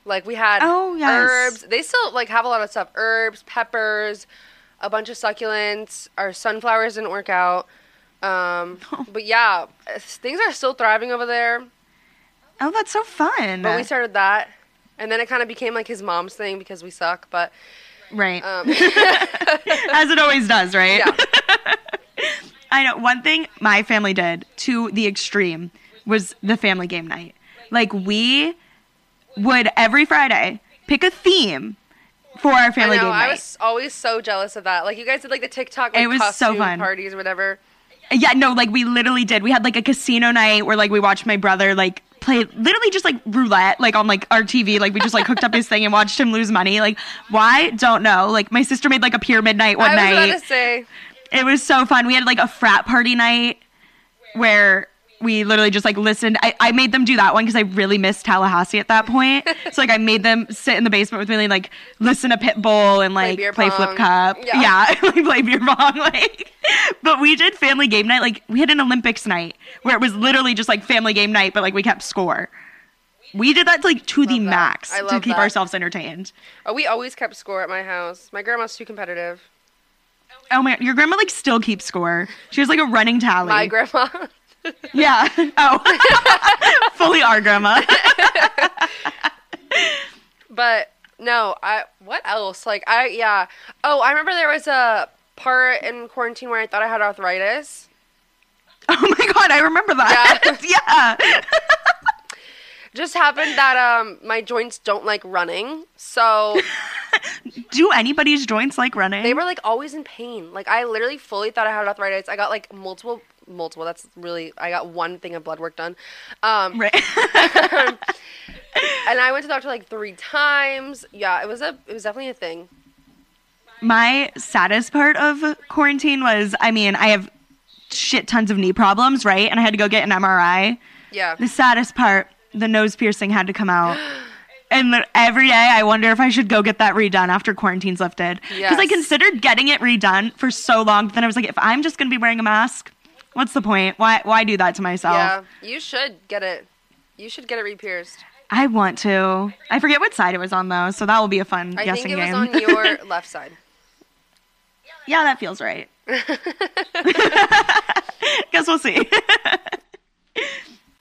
Like we had Oh, yes. herbs. They still like have a lot of stuff: herbs, peppers, a bunch of succulents. Our sunflowers didn't work out. Um, <laughs> but yeah, things are still thriving over there. Oh, that's so fun. But we started that, And then it kind of became like his mom's thing because we suck. But Right. um, <laughs> As it always does, right? yeah, <laughs> I know one thing my family did to the extreme was the family game night. Like we would every Friday pick a theme for our I family know. game night. I was always so jealous of that. Like you guys did like the TikTok like, It was so fun. parties or whatever. Yeah, no, like we literally did. We had like a casino night where like we watched my brother like play literally just like roulette like on like our TV. Like we just like hooked up his thing and watched him lose money. Like why? Don't know. Like my sister made like a pyramid night one night. I was night. about to say. It was so fun. We had like a frat party night where we literally just like listened. I, I made them do that one because I really missed Tallahassee at that point. <laughs> so like I made them sit in the basement with me and like listen to Pitbull and like beer play, flip cup. Yeah. Yeah, <laughs> like play beer pong. <laughs> Like, but we did family game night. Like we had an Olympics night where it was literally just like family game night, but like we kept score. We did that like to the that. max to keep that. ourselves entertained. Oh, we always kept score at my house. My grandma's too competitive. Oh my! Your grandma like still keeps score. She has like a running tally. My grandma. Yeah. <laughs> Oh. <laughs> Fully our grandma. <laughs> But no, I what else? Like I yeah. Oh, I remember there was a part in quarantine where I thought I had arthritis. Oh my god, I remember that. Yeah. Just happened that um my joints don't like running. So Do anybody's joints like running? they were like always in pain. Like I literally fully thought I had arthritis. I got like multiple multiple. That's really I got one thing of blood work done. Um right. <laughs> <laughs> and I went to the doctor like 3 times. Yeah, it was a it was definitely a thing. my saddest part of quarantine was I mean, I have shit tons of knee problems, right? And I had to go get an MRI. Yeah. The saddest part, the nose piercing had to come out. <gasps> And every day I wonder if I should go get that redone after quarantine's lifted. Because I considered getting it redone for so long. Then I was like, if I'm just going to be wearing a mask, what's the point? Why, why do that to myself? Yeah. You should get it. You should get it re-pierced. I want to. I forget what side it was on though, so that will be a fun I guessing think it game. was on your <laughs> left side. yeah, that feels right. <laughs> <laughs> Guess we'll see.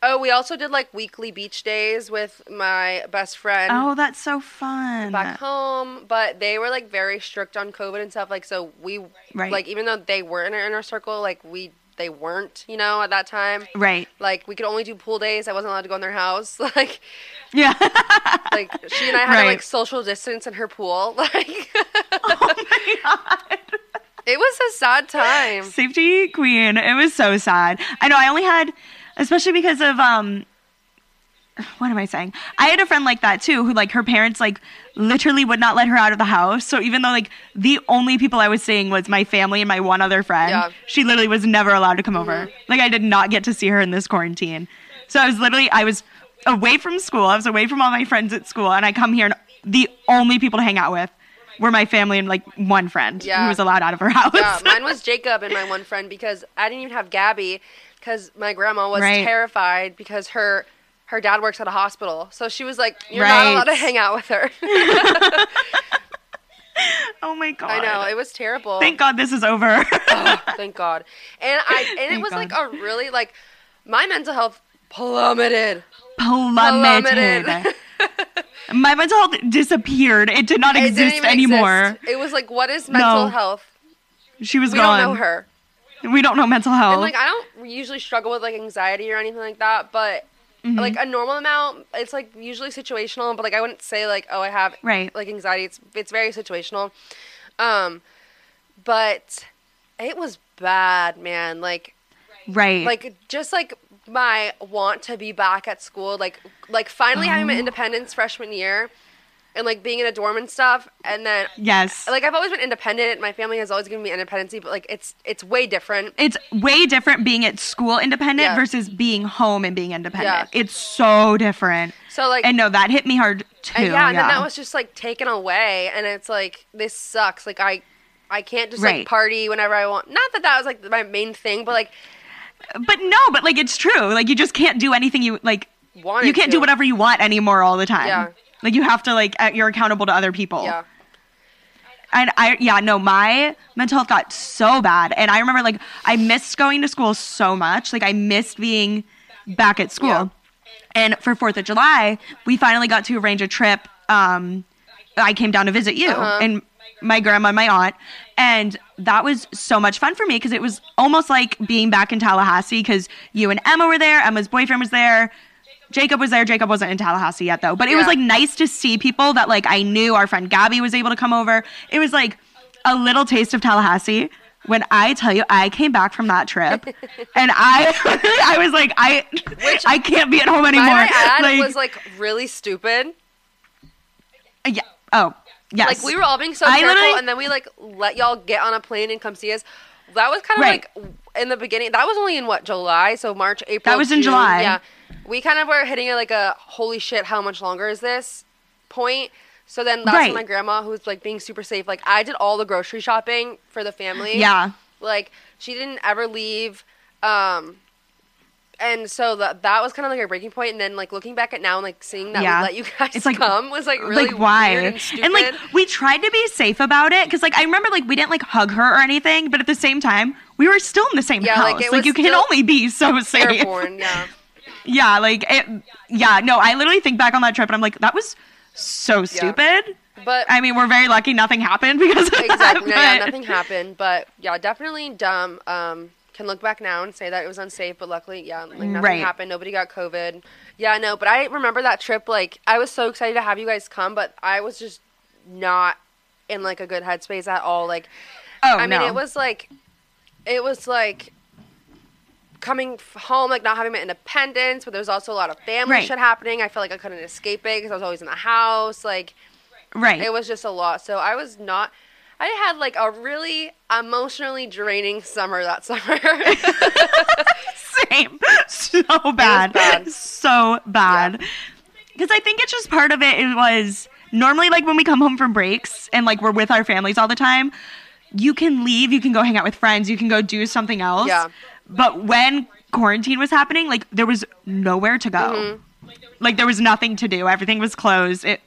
Oh, we also did like weekly beach days with my best friend oh, that's so fun. back home, but they were like very strict on COVID and stuff. Like, so we Right. like even though they were in our inner circle, like we they weren't, you know, at that time. Right. Like we could only do pool days. I wasn't allowed to go in their house. <laughs> Like, Yeah. like she and I had to like social distance in her pool. <laughs> Like, oh my god. <laughs> it was a sad time. Safety queen. It was so sad. I know I only had especially because of um <laughs> what am I saying? I had a friend like that too who like her parents like literally would not let her out of the house. So even though like the only people I was seeing was my family and my one other friend, Yeah. she literally was never allowed to come over. Like I did not get to see her in this quarantine. So I was literally I was away from school. I was away from all my friends at school and I come here and the only people to hang out with were my family and like one friend Yeah. who was allowed out of her <laughs> house. Yeah, mine was Jacob and my one friend because I didn't even have Gabby because my grandma was Right. terrified because her her dad works at a hospital. So she was like, "You're Right. not allowed to hang out with her." <laughs> oh my god. I know it was terrible. Thank God this is over. <laughs> Thank God. And I and it Thank was like a really like my mental health plummeted. Plummeted. <laughs> My mental health disappeared. It did not It exist anymore. exist. It was like, what is mental No. health? She was We gone. don't know her. We don't know mental health. And like I don't usually struggle with like anxiety or anything like that, but Mm-hmm. like a normal amount, it's like usually situational. But like I wouldn't say like oh I have Right. like anxiety. It's it's very situational. Um, but it was bad, man. Like right. like just like my want to be back at school, like like finally having Oh. my independence freshman year, and like being in a dorm and stuff, and then yes. like I've always been independent. My family has always given me independency, but like it's it's way different. it's way different being at school independent Yeah. versus being home and being independent. Yeah. It's so different. So like And no, that hit me hard uh, too. and yeah, and then that was just like taken away, and it's like this sucks. Like I. I can't just Right. like party whenever I want. Not that that was like my main thing, but like but no, but like it's true. Like you just can't do anything you like. You can't to. do whatever you want anymore all the time. Yeah. Like you have to like you're accountable to other people. Yeah, And I, yeah, no, my mental health got so bad. And I remember, like, I missed going to school so much. Like, I missed being back at school. Yeah. And for Fourth of July, we finally got to arrange a trip. Um, I came down to visit you Uh-huh. and my grandma and my aunt, and that was so much fun for me because it was almost like being back in Tallahassee because you and Emma were there. Emma's boyfriend was there. Jacob was there. Jacob wasn't in Tallahassee yet though, but it was like nice to see people that like I knew. Our friend Gabby was able to come over. It was like a little taste of Tallahassee. When I tell you, I came back from that trip, <laughs> and I, <laughs> I was like, I, Which, I can't be at home anymore. Might I add, was like really stupid. Uh, yeah. Oh, yes. Like we were all being so I careful, and then we like let y'all get on a plane and come see us. That was kind of Right. like in the beginning. That was only in what July, so March, April. That was in June, July. Yeah, we kind of were hitting it like a holy shit. How much longer is this point? So then that's Right. when my grandma, who was like being super safe, like I did all the grocery shopping for the family. Yeah. like she didn't ever leave. Um, and so that that was kind of like a breaking point. And then like looking back at now and like seeing that Yeah. we let you guys It's like- come was like really like why weird and stupid. and like we tried to be safe about it because like i remember like we didn't like hug her or anything but at the same time we were still in the same Yeah, house like, like you can only be so safe airborne. Yeah. <laughs> yeah like it yeah no i literally think back on that trip and i'm like that was so stupid But i mean we're very lucky nothing happened because of that, no, yeah, nothing happened. But yeah, definitely dumb. Um, can look back now and say that it was unsafe, but luckily, yeah, like nothing Right. happened. Nobody got COVID. Yeah, no, but I remember that trip. Like, I was so excited to have you guys come, but I was just not in like a good headspace at all. Like, oh I mean, it was like, it was like coming home, like not having my independence, but there was also a lot of family Right. shit happening. I felt like I couldn't escape it because I was always in the house. Like, right it was just a lot. So I was not. I had like a really emotionally draining summer that summer. same so bad, bad. so bad because i think it's just part of it it was normally like when we come home from breaks and like we're with our families all the time you can leave you can go hang out with friends you can go do something else Yeah. but when quarantine was happening like there was nowhere to go Mm-hmm. like there was nothing to do everything was closed it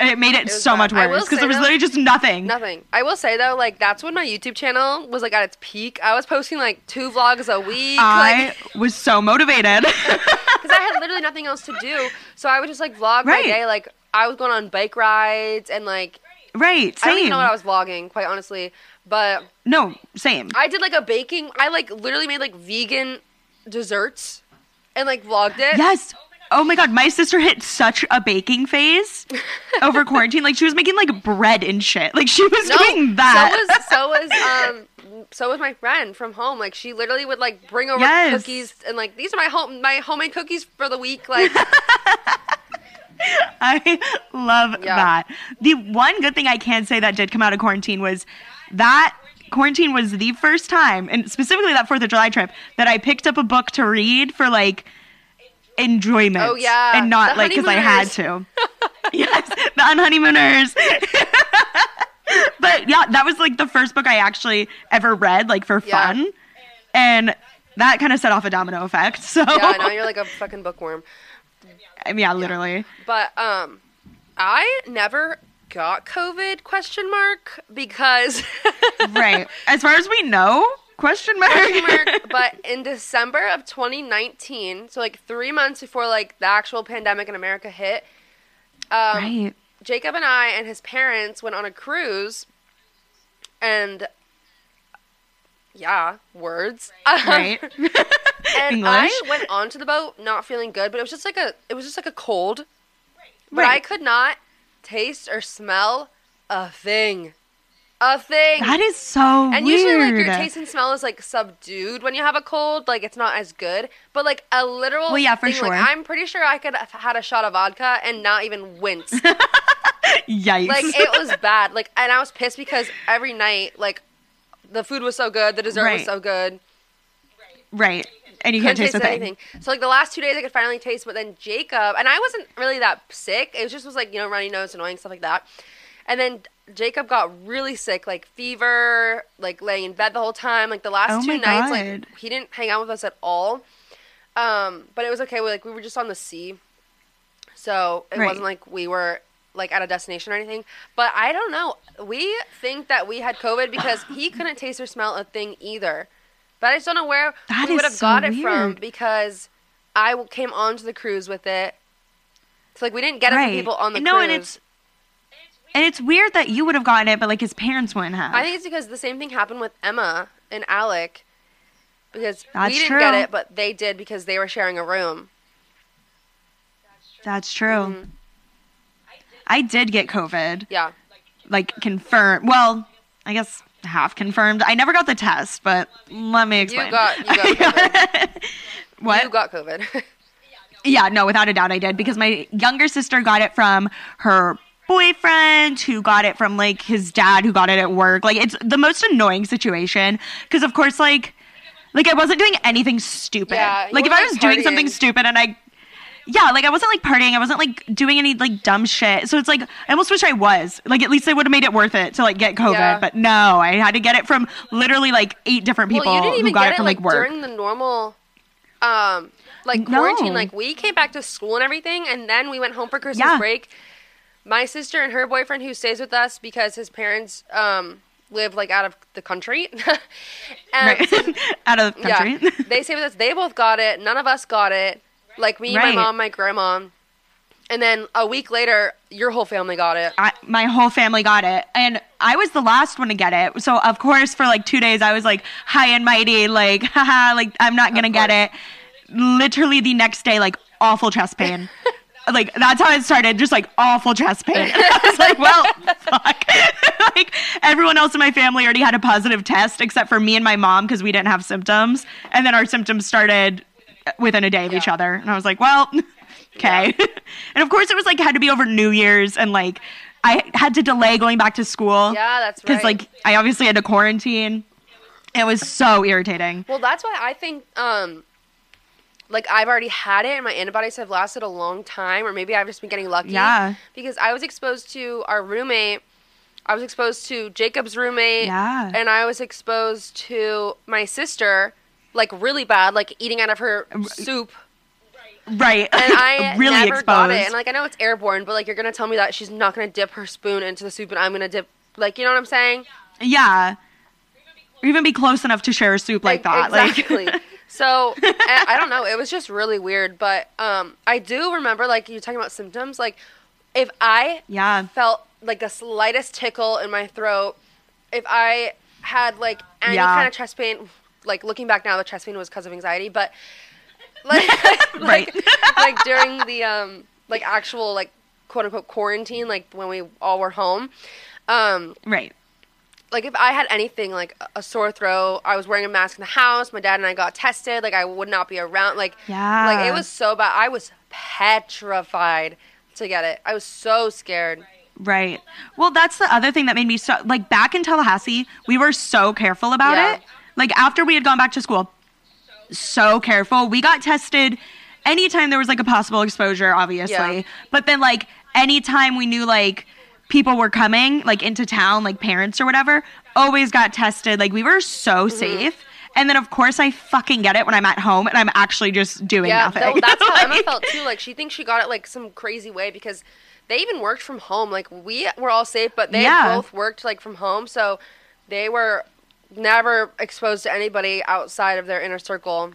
it made it, was so bad. much worse because there was though- literally just nothing Nothing. I will say though, like that's when my YouTube channel was like at its peak. I was posting like two vlogs a week, i like was so motivated <laughs> because I had literally nothing else to do. So I would just like vlog my Right. day. Like I was going on bike rides and like right Same. I don't even know what I was vlogging, quite honestly. But no same I did like a baking. I like literally made like vegan desserts and like vlogged it. Yes. Oh my god, my sister hit such a baking phase over <laughs> quarantine. Like she was making like bread and shit. Like she was doing that. So was so was <laughs> um so was my friend from home. Like she literally would like bring over Yes. cookies and like these are my home my homemade cookies for the week. Like <laughs> I love Yeah. that. The one good thing I can say that did come out of quarantine was that quarantine was the first time, and specifically that Fourth of July trip, that I picked up a book to read for like enjoyment. Oh, yeah. and not The like because I had to. <laughs> yes, the unhoneymooners. <laughs> but yeah, that was like the first book I actually ever read, like for Yeah. fun, and that kind of set off a domino effect. <laughs> So yeah, now you're like a fucking bookworm. I mean, yeah, literally. But um, I never got COVID question mark because right. As far as we know, question mark. question mark. <laughs> But in December of 2019, so like three months before like the actual pandemic in America hit, um, right. Jacob and I and his parents went on a cruise, and yeah, words. <laughs> Right. <laughs> and English. I went onto the boat not feeling good, but it was just like a it was just like a cold. But I could not taste or smell a thing. A thing. that is so and weird. usually like your taste and smell is like subdued when you have a cold, like it's not as good. But like a literal Well, yeah, for thing, like, sure. I'm pretty sure I could have had a shot of vodka and not even wince. <laughs> Yikes. like it was bad. Like and I was pissed because every night, like the food was so good, the dessert was so good. right. And you can't taste thing. anything. So like the last two days I could finally taste, but then Jacob and I wasn't really that sick. It was just was like you know runny nose, annoying stuff like that. And then Jacob got really sick, like fever, like laying in bed the whole time. Like the last Oh two nights, God. like he didn't hang out with us at all. Um, but it was okay. We like we were just on the sea, so it Right. wasn't like we were like at a destination or anything. But I don't know. We think that we had COVID because he <laughs> couldn't taste or smell a thing either. But I just don't know where That we would have so got it from because I came onto the cruise with it. It's like we didn't get it Right. from people on the No, cruise. and it's and it's weird that you would have gotten it, but like his parents wouldn't have. I think it's because the same thing happened with Emma and Alec. Because That's we didn't true. get it, but they did because they were sharing a room. That's true. Mm-hmm. I did get COVID, Yeah. like confirmed. Well, I guess half confirmed. I never got the test, but let me explain. You got you got <laughs> COVID. what? You got COVID. <laughs> Yeah, no, without a doubt I did because my younger sister got it from her boyfriend who got it from like his dad who got it at work. Like it's the most annoying situation because of course like like I wasn't doing anything stupid. Yeah, like if I was like, doing something stupid and I yeah, like I wasn't like partying. I wasn't like doing any like dumb shit. So it's like I almost wish I was. Like at least I would have made it worth it to like get COVID. Yeah. But no, I had to get it from literally like eight different people well, you didn't who got get it from like, like, work. during the normal um like No. quarantine. Like we came back to school and everything and then we went home for Christmas Yeah. break. My sister and her boyfriend who stays with us because his parents um live like out of the country. <laughs> and right. <laughs> Out of the country. Yeah, they stay with us. They both got it. None of us got it. Like me, Right. my mom, my grandma. And then a week later, your whole family got it. I, my whole family got it and i was the last one to get it so of course for like two days i was like high and mighty like <laughs> haha like i'm not gonna get it literally the next day like awful chest pain like that's how it started just like awful chest pain. <laughs> I was like well fuck. <laughs> Like everyone else in my family already had a positive test except for me and my mom because we didn't have symptoms. And then our symptoms started within a day of each other. And i was like well <laughs> okay. And of course it was like had to be over new year's and like i had to delay going back to school Yeah, that's because right. like i obviously had to quarantine. It was so irritating. Well, that's why I think, um, like I've already had it, and my antibodies have lasted a long time, or maybe I've just been getting lucky. Yeah. Because I was exposed to our roommate. I was exposed to Jacob's roommate. Yeah. And I was exposed to my sister, like really bad, like eating out of her um, soup. right And <laughs> I really never exposed got it. And like I know it's airborne, but like you're gonna tell me that she's not gonna dip her spoon into the soup, and I'm gonna dip. Like you know what I'm saying? yeah or even be close enough to share a soup like that Exactly. like <laughs> so I, don't know. It was just really weird, but um, I do remember like you talking about symptoms. Like if I yeah felt like the slightest tickle in my throat, if I had like any Yeah. kind of chest pain, like looking back now, the chest pain was because of anxiety, but like <laughs> like, <laughs> <laughs> like during the um like actual like quote unquote quarantine, like when we all were home. Um, right like if I had anything like a- sore throat, I was wearing a mask in the house. My dad and I got tested. Like I would not be around. Like Yeah. like it was so bad. I was petrified to get it. I was so scared. Right. Well, that's the other thing that made me so like back in Tallahassee, we were so careful about Yeah. it. Like after we had gone back to school, so careful. We got tested anytime there was like a possible exposure, obviously. Yeah. But then like anytime we knew like people were coming like into town, like parents or whatever, always got tested. Like we were so Mm-hmm. safe. And then of course I fucking get it when I'm at home and I'm actually just doing Yeah, nothing. tho- <laughs> that's how Emma felt too. Like she thinks she got it like some crazy way because they even worked from home. Like we were all safe, but they Yeah. both worked like from home, so they were never exposed to anybody outside of their inner circle.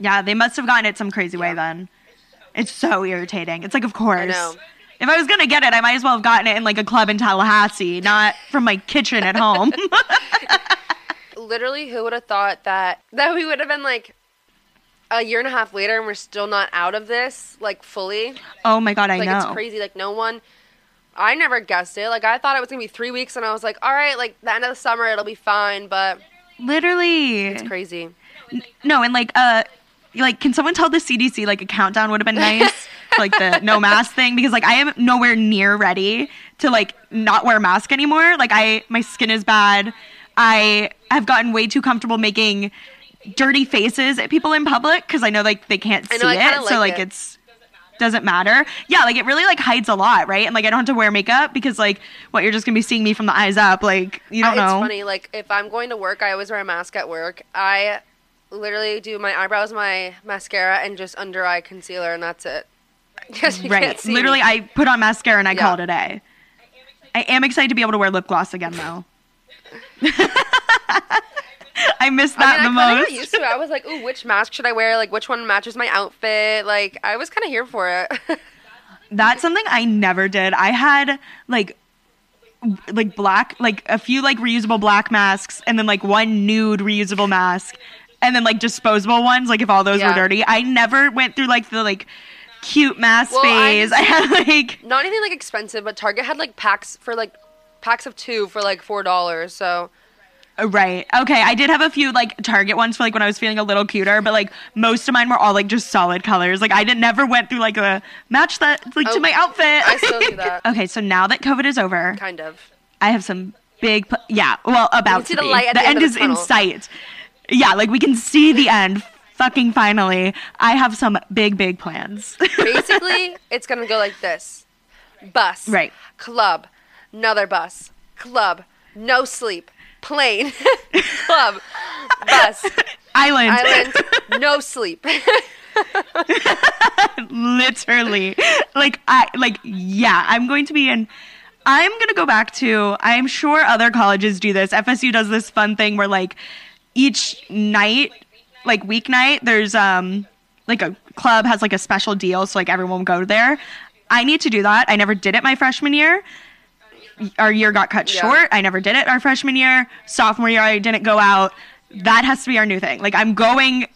Yeah, they must have gotten it some crazy way then. It's so irritating. It's like, of course. If I was gonna get it, I might as well have gotten it in like a club in Tallahassee, not from my kitchen at home. <laughs> literally who would have thought that that we would have been like a year and a half later and we're still not out of this like fully oh my god, I like know. it's crazy like no one i never guessed it like i thought it was gonna be three weeks and i was like all right like the end of the summer it'll be fine but Literally. it's crazy No, and like, uh, like, can someone tell the CDC like a countdown would have been nice? <laughs> like the no mask thing because like I am nowhere near ready to like not wear a mask anymore. Like I, my skin is bad. I have gotten way too comfortable making dirty faces at people in public because I know like they can't I see know, I it. kinda so like like it. it's doesn't matter. Yeah, like it really like hides a lot, right? And like I don't have to wear makeup because like what you're just gonna be seeing me from the eyes up. Like you don't Uh, it's funny like if i'm going to work i always wear a mask at work i literally do my eyebrows my mascara and just under eye concealer and that's it <laughs> you Right. can't see Literally, me. I put on mascara and I Yeah. call it a day. I am excited to be able to wear lip gloss again, though. <laughs> <laughs> I miss I that mean, the I most. got used to it. I was like, ooh, which mask should I wear? Like, which one matches my outfit? Like, I was kind of here for it. That's something I never did. I had like like black like a few like reusable black masks and then like one nude reusable mask and then like disposable ones like if all those Yeah. were dirty. I never went through like the like cute mask Well, I phase. just- I had like Not anything like expensive, but Target had like packs for like packs of two for like four dollars. So uh, Right. Okay. I did have a few like Target ones for like when I was feeling a little cuter, but like most of mine were all like just solid colors. Like I didn't never went through like a match that like Oh, to my outfit. I still do that. <laughs> okay. So now that COVID is over, kind of. I have some big. Pl- yeah. Well, about see to the be. light at the the end end is in sight. Yeah. Like we can see the end. Fucking finally, I have some big, big plans. <laughs> Basically, it's gonna go like this: bus, Right. Club, another bus, club, no sleep, plane, <laughs> club, bus, Island. island, <laughs> no sleep. literally. Like i like yeah i'm going to be in i'm going to go back to i'm sure other colleges do this. Fsu does this fun thing where like each night like weeknight there's um like a club has like a special deal so like everyone will go there i need to do that i never did it my freshman year our year got cut Yeah. short i never did it our freshman year sophomore year i didn't go out that has to be our new thing like i'm going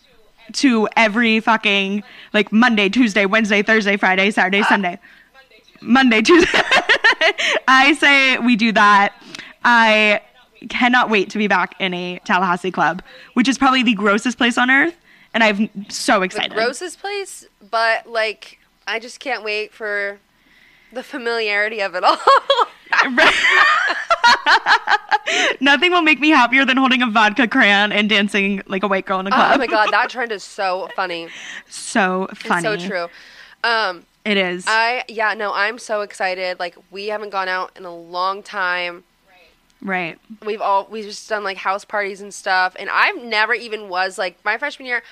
to every fucking like Monday, Tuesday, Wednesday, Thursday, Friday, Saturday, Sunday. Monday, Tuesday. <laughs> I say we do that. I cannot wait to be back in a Tallahassee club, which is probably the grossest place on earth, and I'm so excited. the grossest place, but like I just can't wait for the familiarity of it all. <laughs> Nothing will make me happier than holding a vodka cran and dancing like a white girl in a club. oh my god, that trend <laughs> is so funny. so funny. It's so true. Um, It is. I yeah, no, I'm so excited. Like we haven't gone out in a long time. Right. We've all we've just done like house parties and stuff, and I've never even was like my freshman year,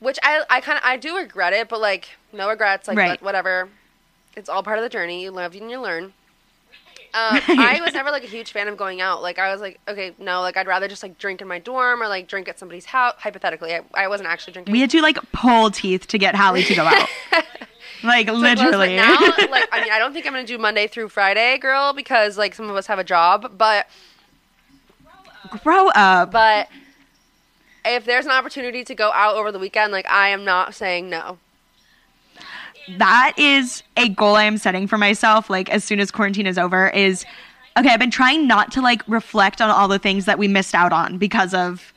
which I I kind of I do regret it, but like no regrets, like Right. whatever. It's all part of the journey. You live and you learn. <laughs> Um, I was never like a huge fan of going out. Like I was like, okay, no, like I'd rather just like drink in my dorm or like drink at somebody's house. Hypothetically, I, I wasn't actually drinking. We had to like pull teeth to get Hallie to go out. <laughs> like So literally. now, like, I mean, I don't think I'm gonna do Monday through Friday, girl, because like some of us have a job. But Grow up. but if there's an opportunity to go out over the weekend, like I am not saying no. that is a goal I am setting for myself. Like as soon as quarantine is over, is okay. I've been trying not to like reflect on all the things that we missed out on because of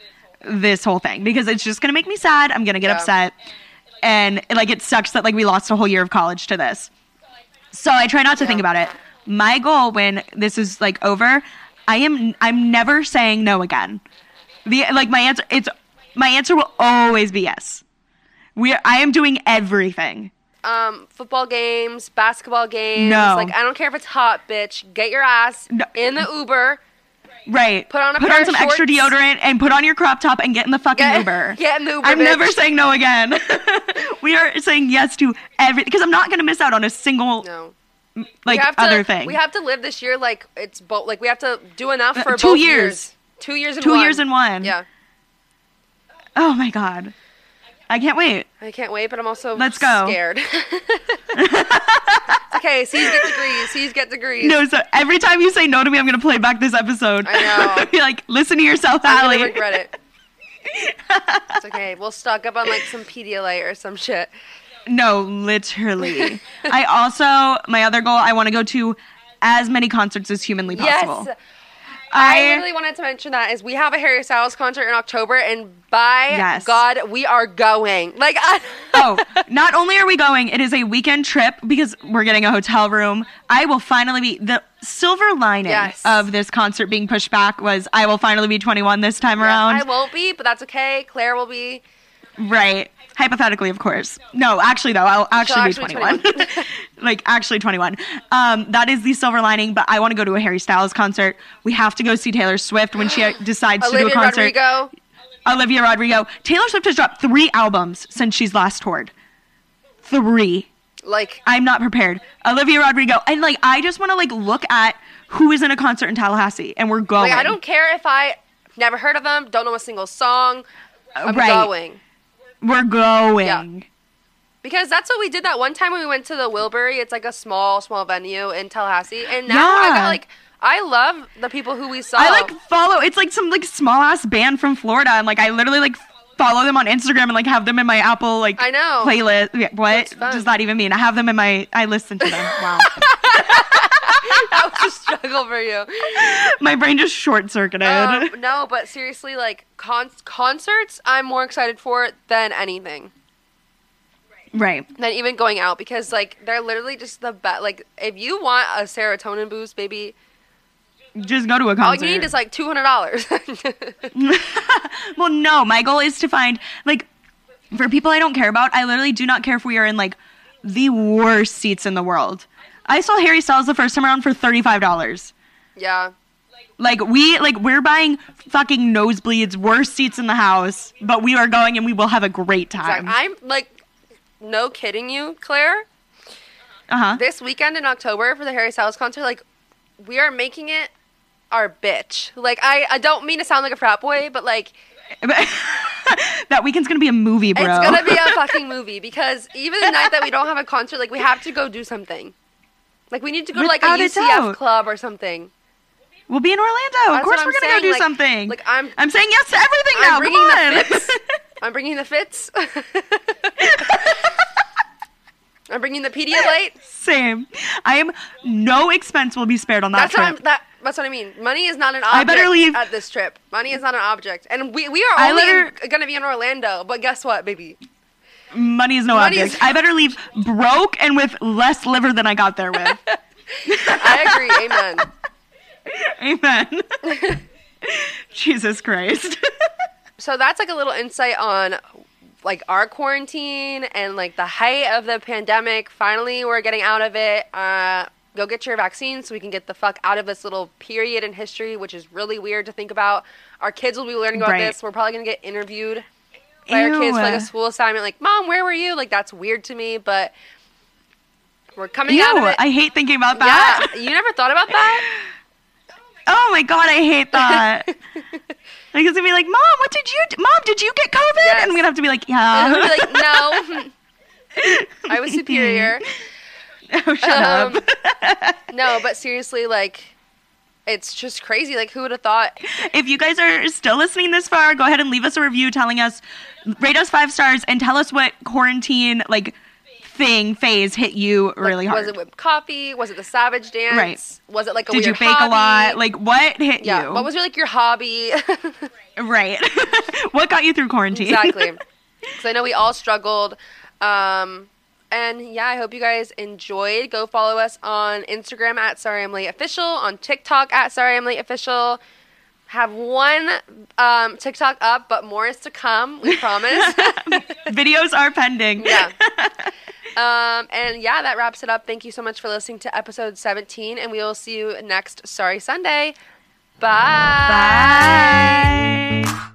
this whole thing because it's just gonna make me sad. I'm gonna get Yeah. upset, and like it sucks that like we lost a whole year of college to this. So I try not to think about it. My goal when this is like over, I am I'm never saying no again. The like my answer it's my answer will always be yes. We I am doing everything. Um, football games, basketball games. No. Like I don't care if it's hot, bitch. Get your ass No. in the Uber. Right. Put on a put on some extra deodorant and put on your crop top and get in the fucking Get, Uber. <laughs> Get in the Uber. I'm bitch. never saying no again. <laughs> we are saying yes to every because I'm not going to miss out on a single no. like to, other thing. We have to live this year like it's both. Like we have to do enough Uh, for two both years. Two years in Two one. years in one. Yeah. oh my god. I can't wait. I can't wait, but I'm also Let's go. scared. <laughs> okay, C's get degrees. C's get degrees. No, so every time you say no to me, I'm going to play back this episode. I know. <laughs> Be like, listen to yourself, I'm Hallie. gonna regret it. <laughs> it's okay. We'll stock up on like some Pedialyte or some shit. No, literally. I also my other goal, I want to go to as many concerts as humanly possible. Yes. I, I- literally wanted to mention that is we have a Harry Styles concert in October, and by Yes. God, we are going. Like, I, oh, <laughs> not only are we going, it is a weekend trip because we're getting a hotel room. I will finally be the silver lining Yes. of this concert being pushed back was I will finally be 21 this time around. I won't be, but that's okay. Claire will be. Right. Hypothetically, of course. No, actually though, I'll actually, She'll be actually 21. <laughs> <laughs> like actually 21. Um, that is the silver lining, but I want to go to a Harry Styles concert. We have to go see Taylor Swift when she <gasps> decides to do a concert. Rodrigo. Olivia Rodrigo. Taylor Swift has dropped 3 albums since she's last toured. 3. Like, I'm not prepared. Olivia Rodrigo. And like I just want to like look at who is in a concert in Tallahassee and we're going. like I don't care if I Never heard of them. Don't know a single song. I'm right. going We're going. because that's what we did that one time when we went to the Wilbury. It's like a small, small venue in Tallahassee, and now I got like I love the people who we saw. I like follow. It's like some like small ass band from Florida, and like I literally like follow them on Instagram and like have them in my Apple like I know. playlist. What does that even mean? I have them in my. I listen to them. Wow, <laughs> <laughs> that was a struggle for you. my brain just short circuited. Um, no, but seriously, like con- concerts, I'm more excited for than anything. right. Than even going out because like they're literally just the best. Like if you want a serotonin boost, baby, Just go to a concert. all you need is like two hundred dollars. <laughs> well, no. My goal is to find like for people I don't care about. I literally do not care if we are in like the worst seats in the world. I saw Harry Styles the first time around for thirty five dollars. yeah, Like we like we're buying fucking nosebleeds, worst seats in the house, but we are going and we will have a great time. exactly. I'm like, no kidding you, Claire. Uh huh. This weekend in October for the Harry Styles concert, like we are making it our bitch. Like I, I don't mean to sound like a frat boy, but like <laughs> that weekend's gonna be a movie, bro. It's gonna be a <laughs> fucking movie because even the night that we don't have a concert, like we have to go do something. Like we need to go to like a Without UCF club or something. we'll be in Orlando. That's of course, we're I'm gonna go do like- something. like, I'm- I'm saying yes to everything I'm now. bringing Come on. the fits. <laughs> I'm bringing the fits. <laughs> I'm bringing the Pedialyte. Same. I am. No expense will be spared on that That's what I'm. trip. That, that's what I mean. Money is not an object. I better leave- at this trip. Money is not an object, and we we are only in- gonna be in Orlando. But guess what, baby? Money is no Money object. is- I better leave broke and with less liver than I got there with. <laughs> I agree. Amen. Amen. <laughs> Jesus Christ. <laughs> so that's like a little insight on like our quarantine and like the height of the pandemic. Finally, we're getting out of it. Uh, go get your vaccine so we can get the fuck out of this little period in history, which is really weird to think about. Our kids will be learning about Right. this. We're probably gonna get interviewed by our kids for like a school assignment. Like, mom, where were you? Like, that's weird to me, but we're coming Ew, out of it. I hate thinking about that. yeah, <laughs> you never thought about that? <laughs> Oh my god, I hate that. <laughs> it's gonna be like, Mom, what did you? Do? Mom, did you get COVID? Yes. And I'm gonna have to be like, And I'm Yeah. be like, no, I was superior. oh, shut Um, up. No, but seriously, like, it's just crazy. Like, who would have thought? If you guys are still listening this far, go ahead and leave us a review telling us, rate us five stars, and tell us what quarantine like thing phase hit you really like, hard. Was it whipped coffee? Was it the Savage Dance? Right. Was it like a Did you bake hobby? a lot? Like what hit yeah. you? What was your like your hobby? <laughs> right? <laughs> what got you through quarantine? exactly. <laughs> Because I know we all struggled. Um, and yeah, I hope you guys enjoyed. Go follow us on Instagram at Sorry I'm Late Official, on TikTok at Sorry I'm Late Official. Have one um, TikTok up, but more is to come. We promise. <laughs> <laughs> Videos are pending. yeah. <laughs> Um, and yeah, that wraps it up. Thank you so much for listening to episode 17, and we will see you next Sorry Sunday. Bye. Bye.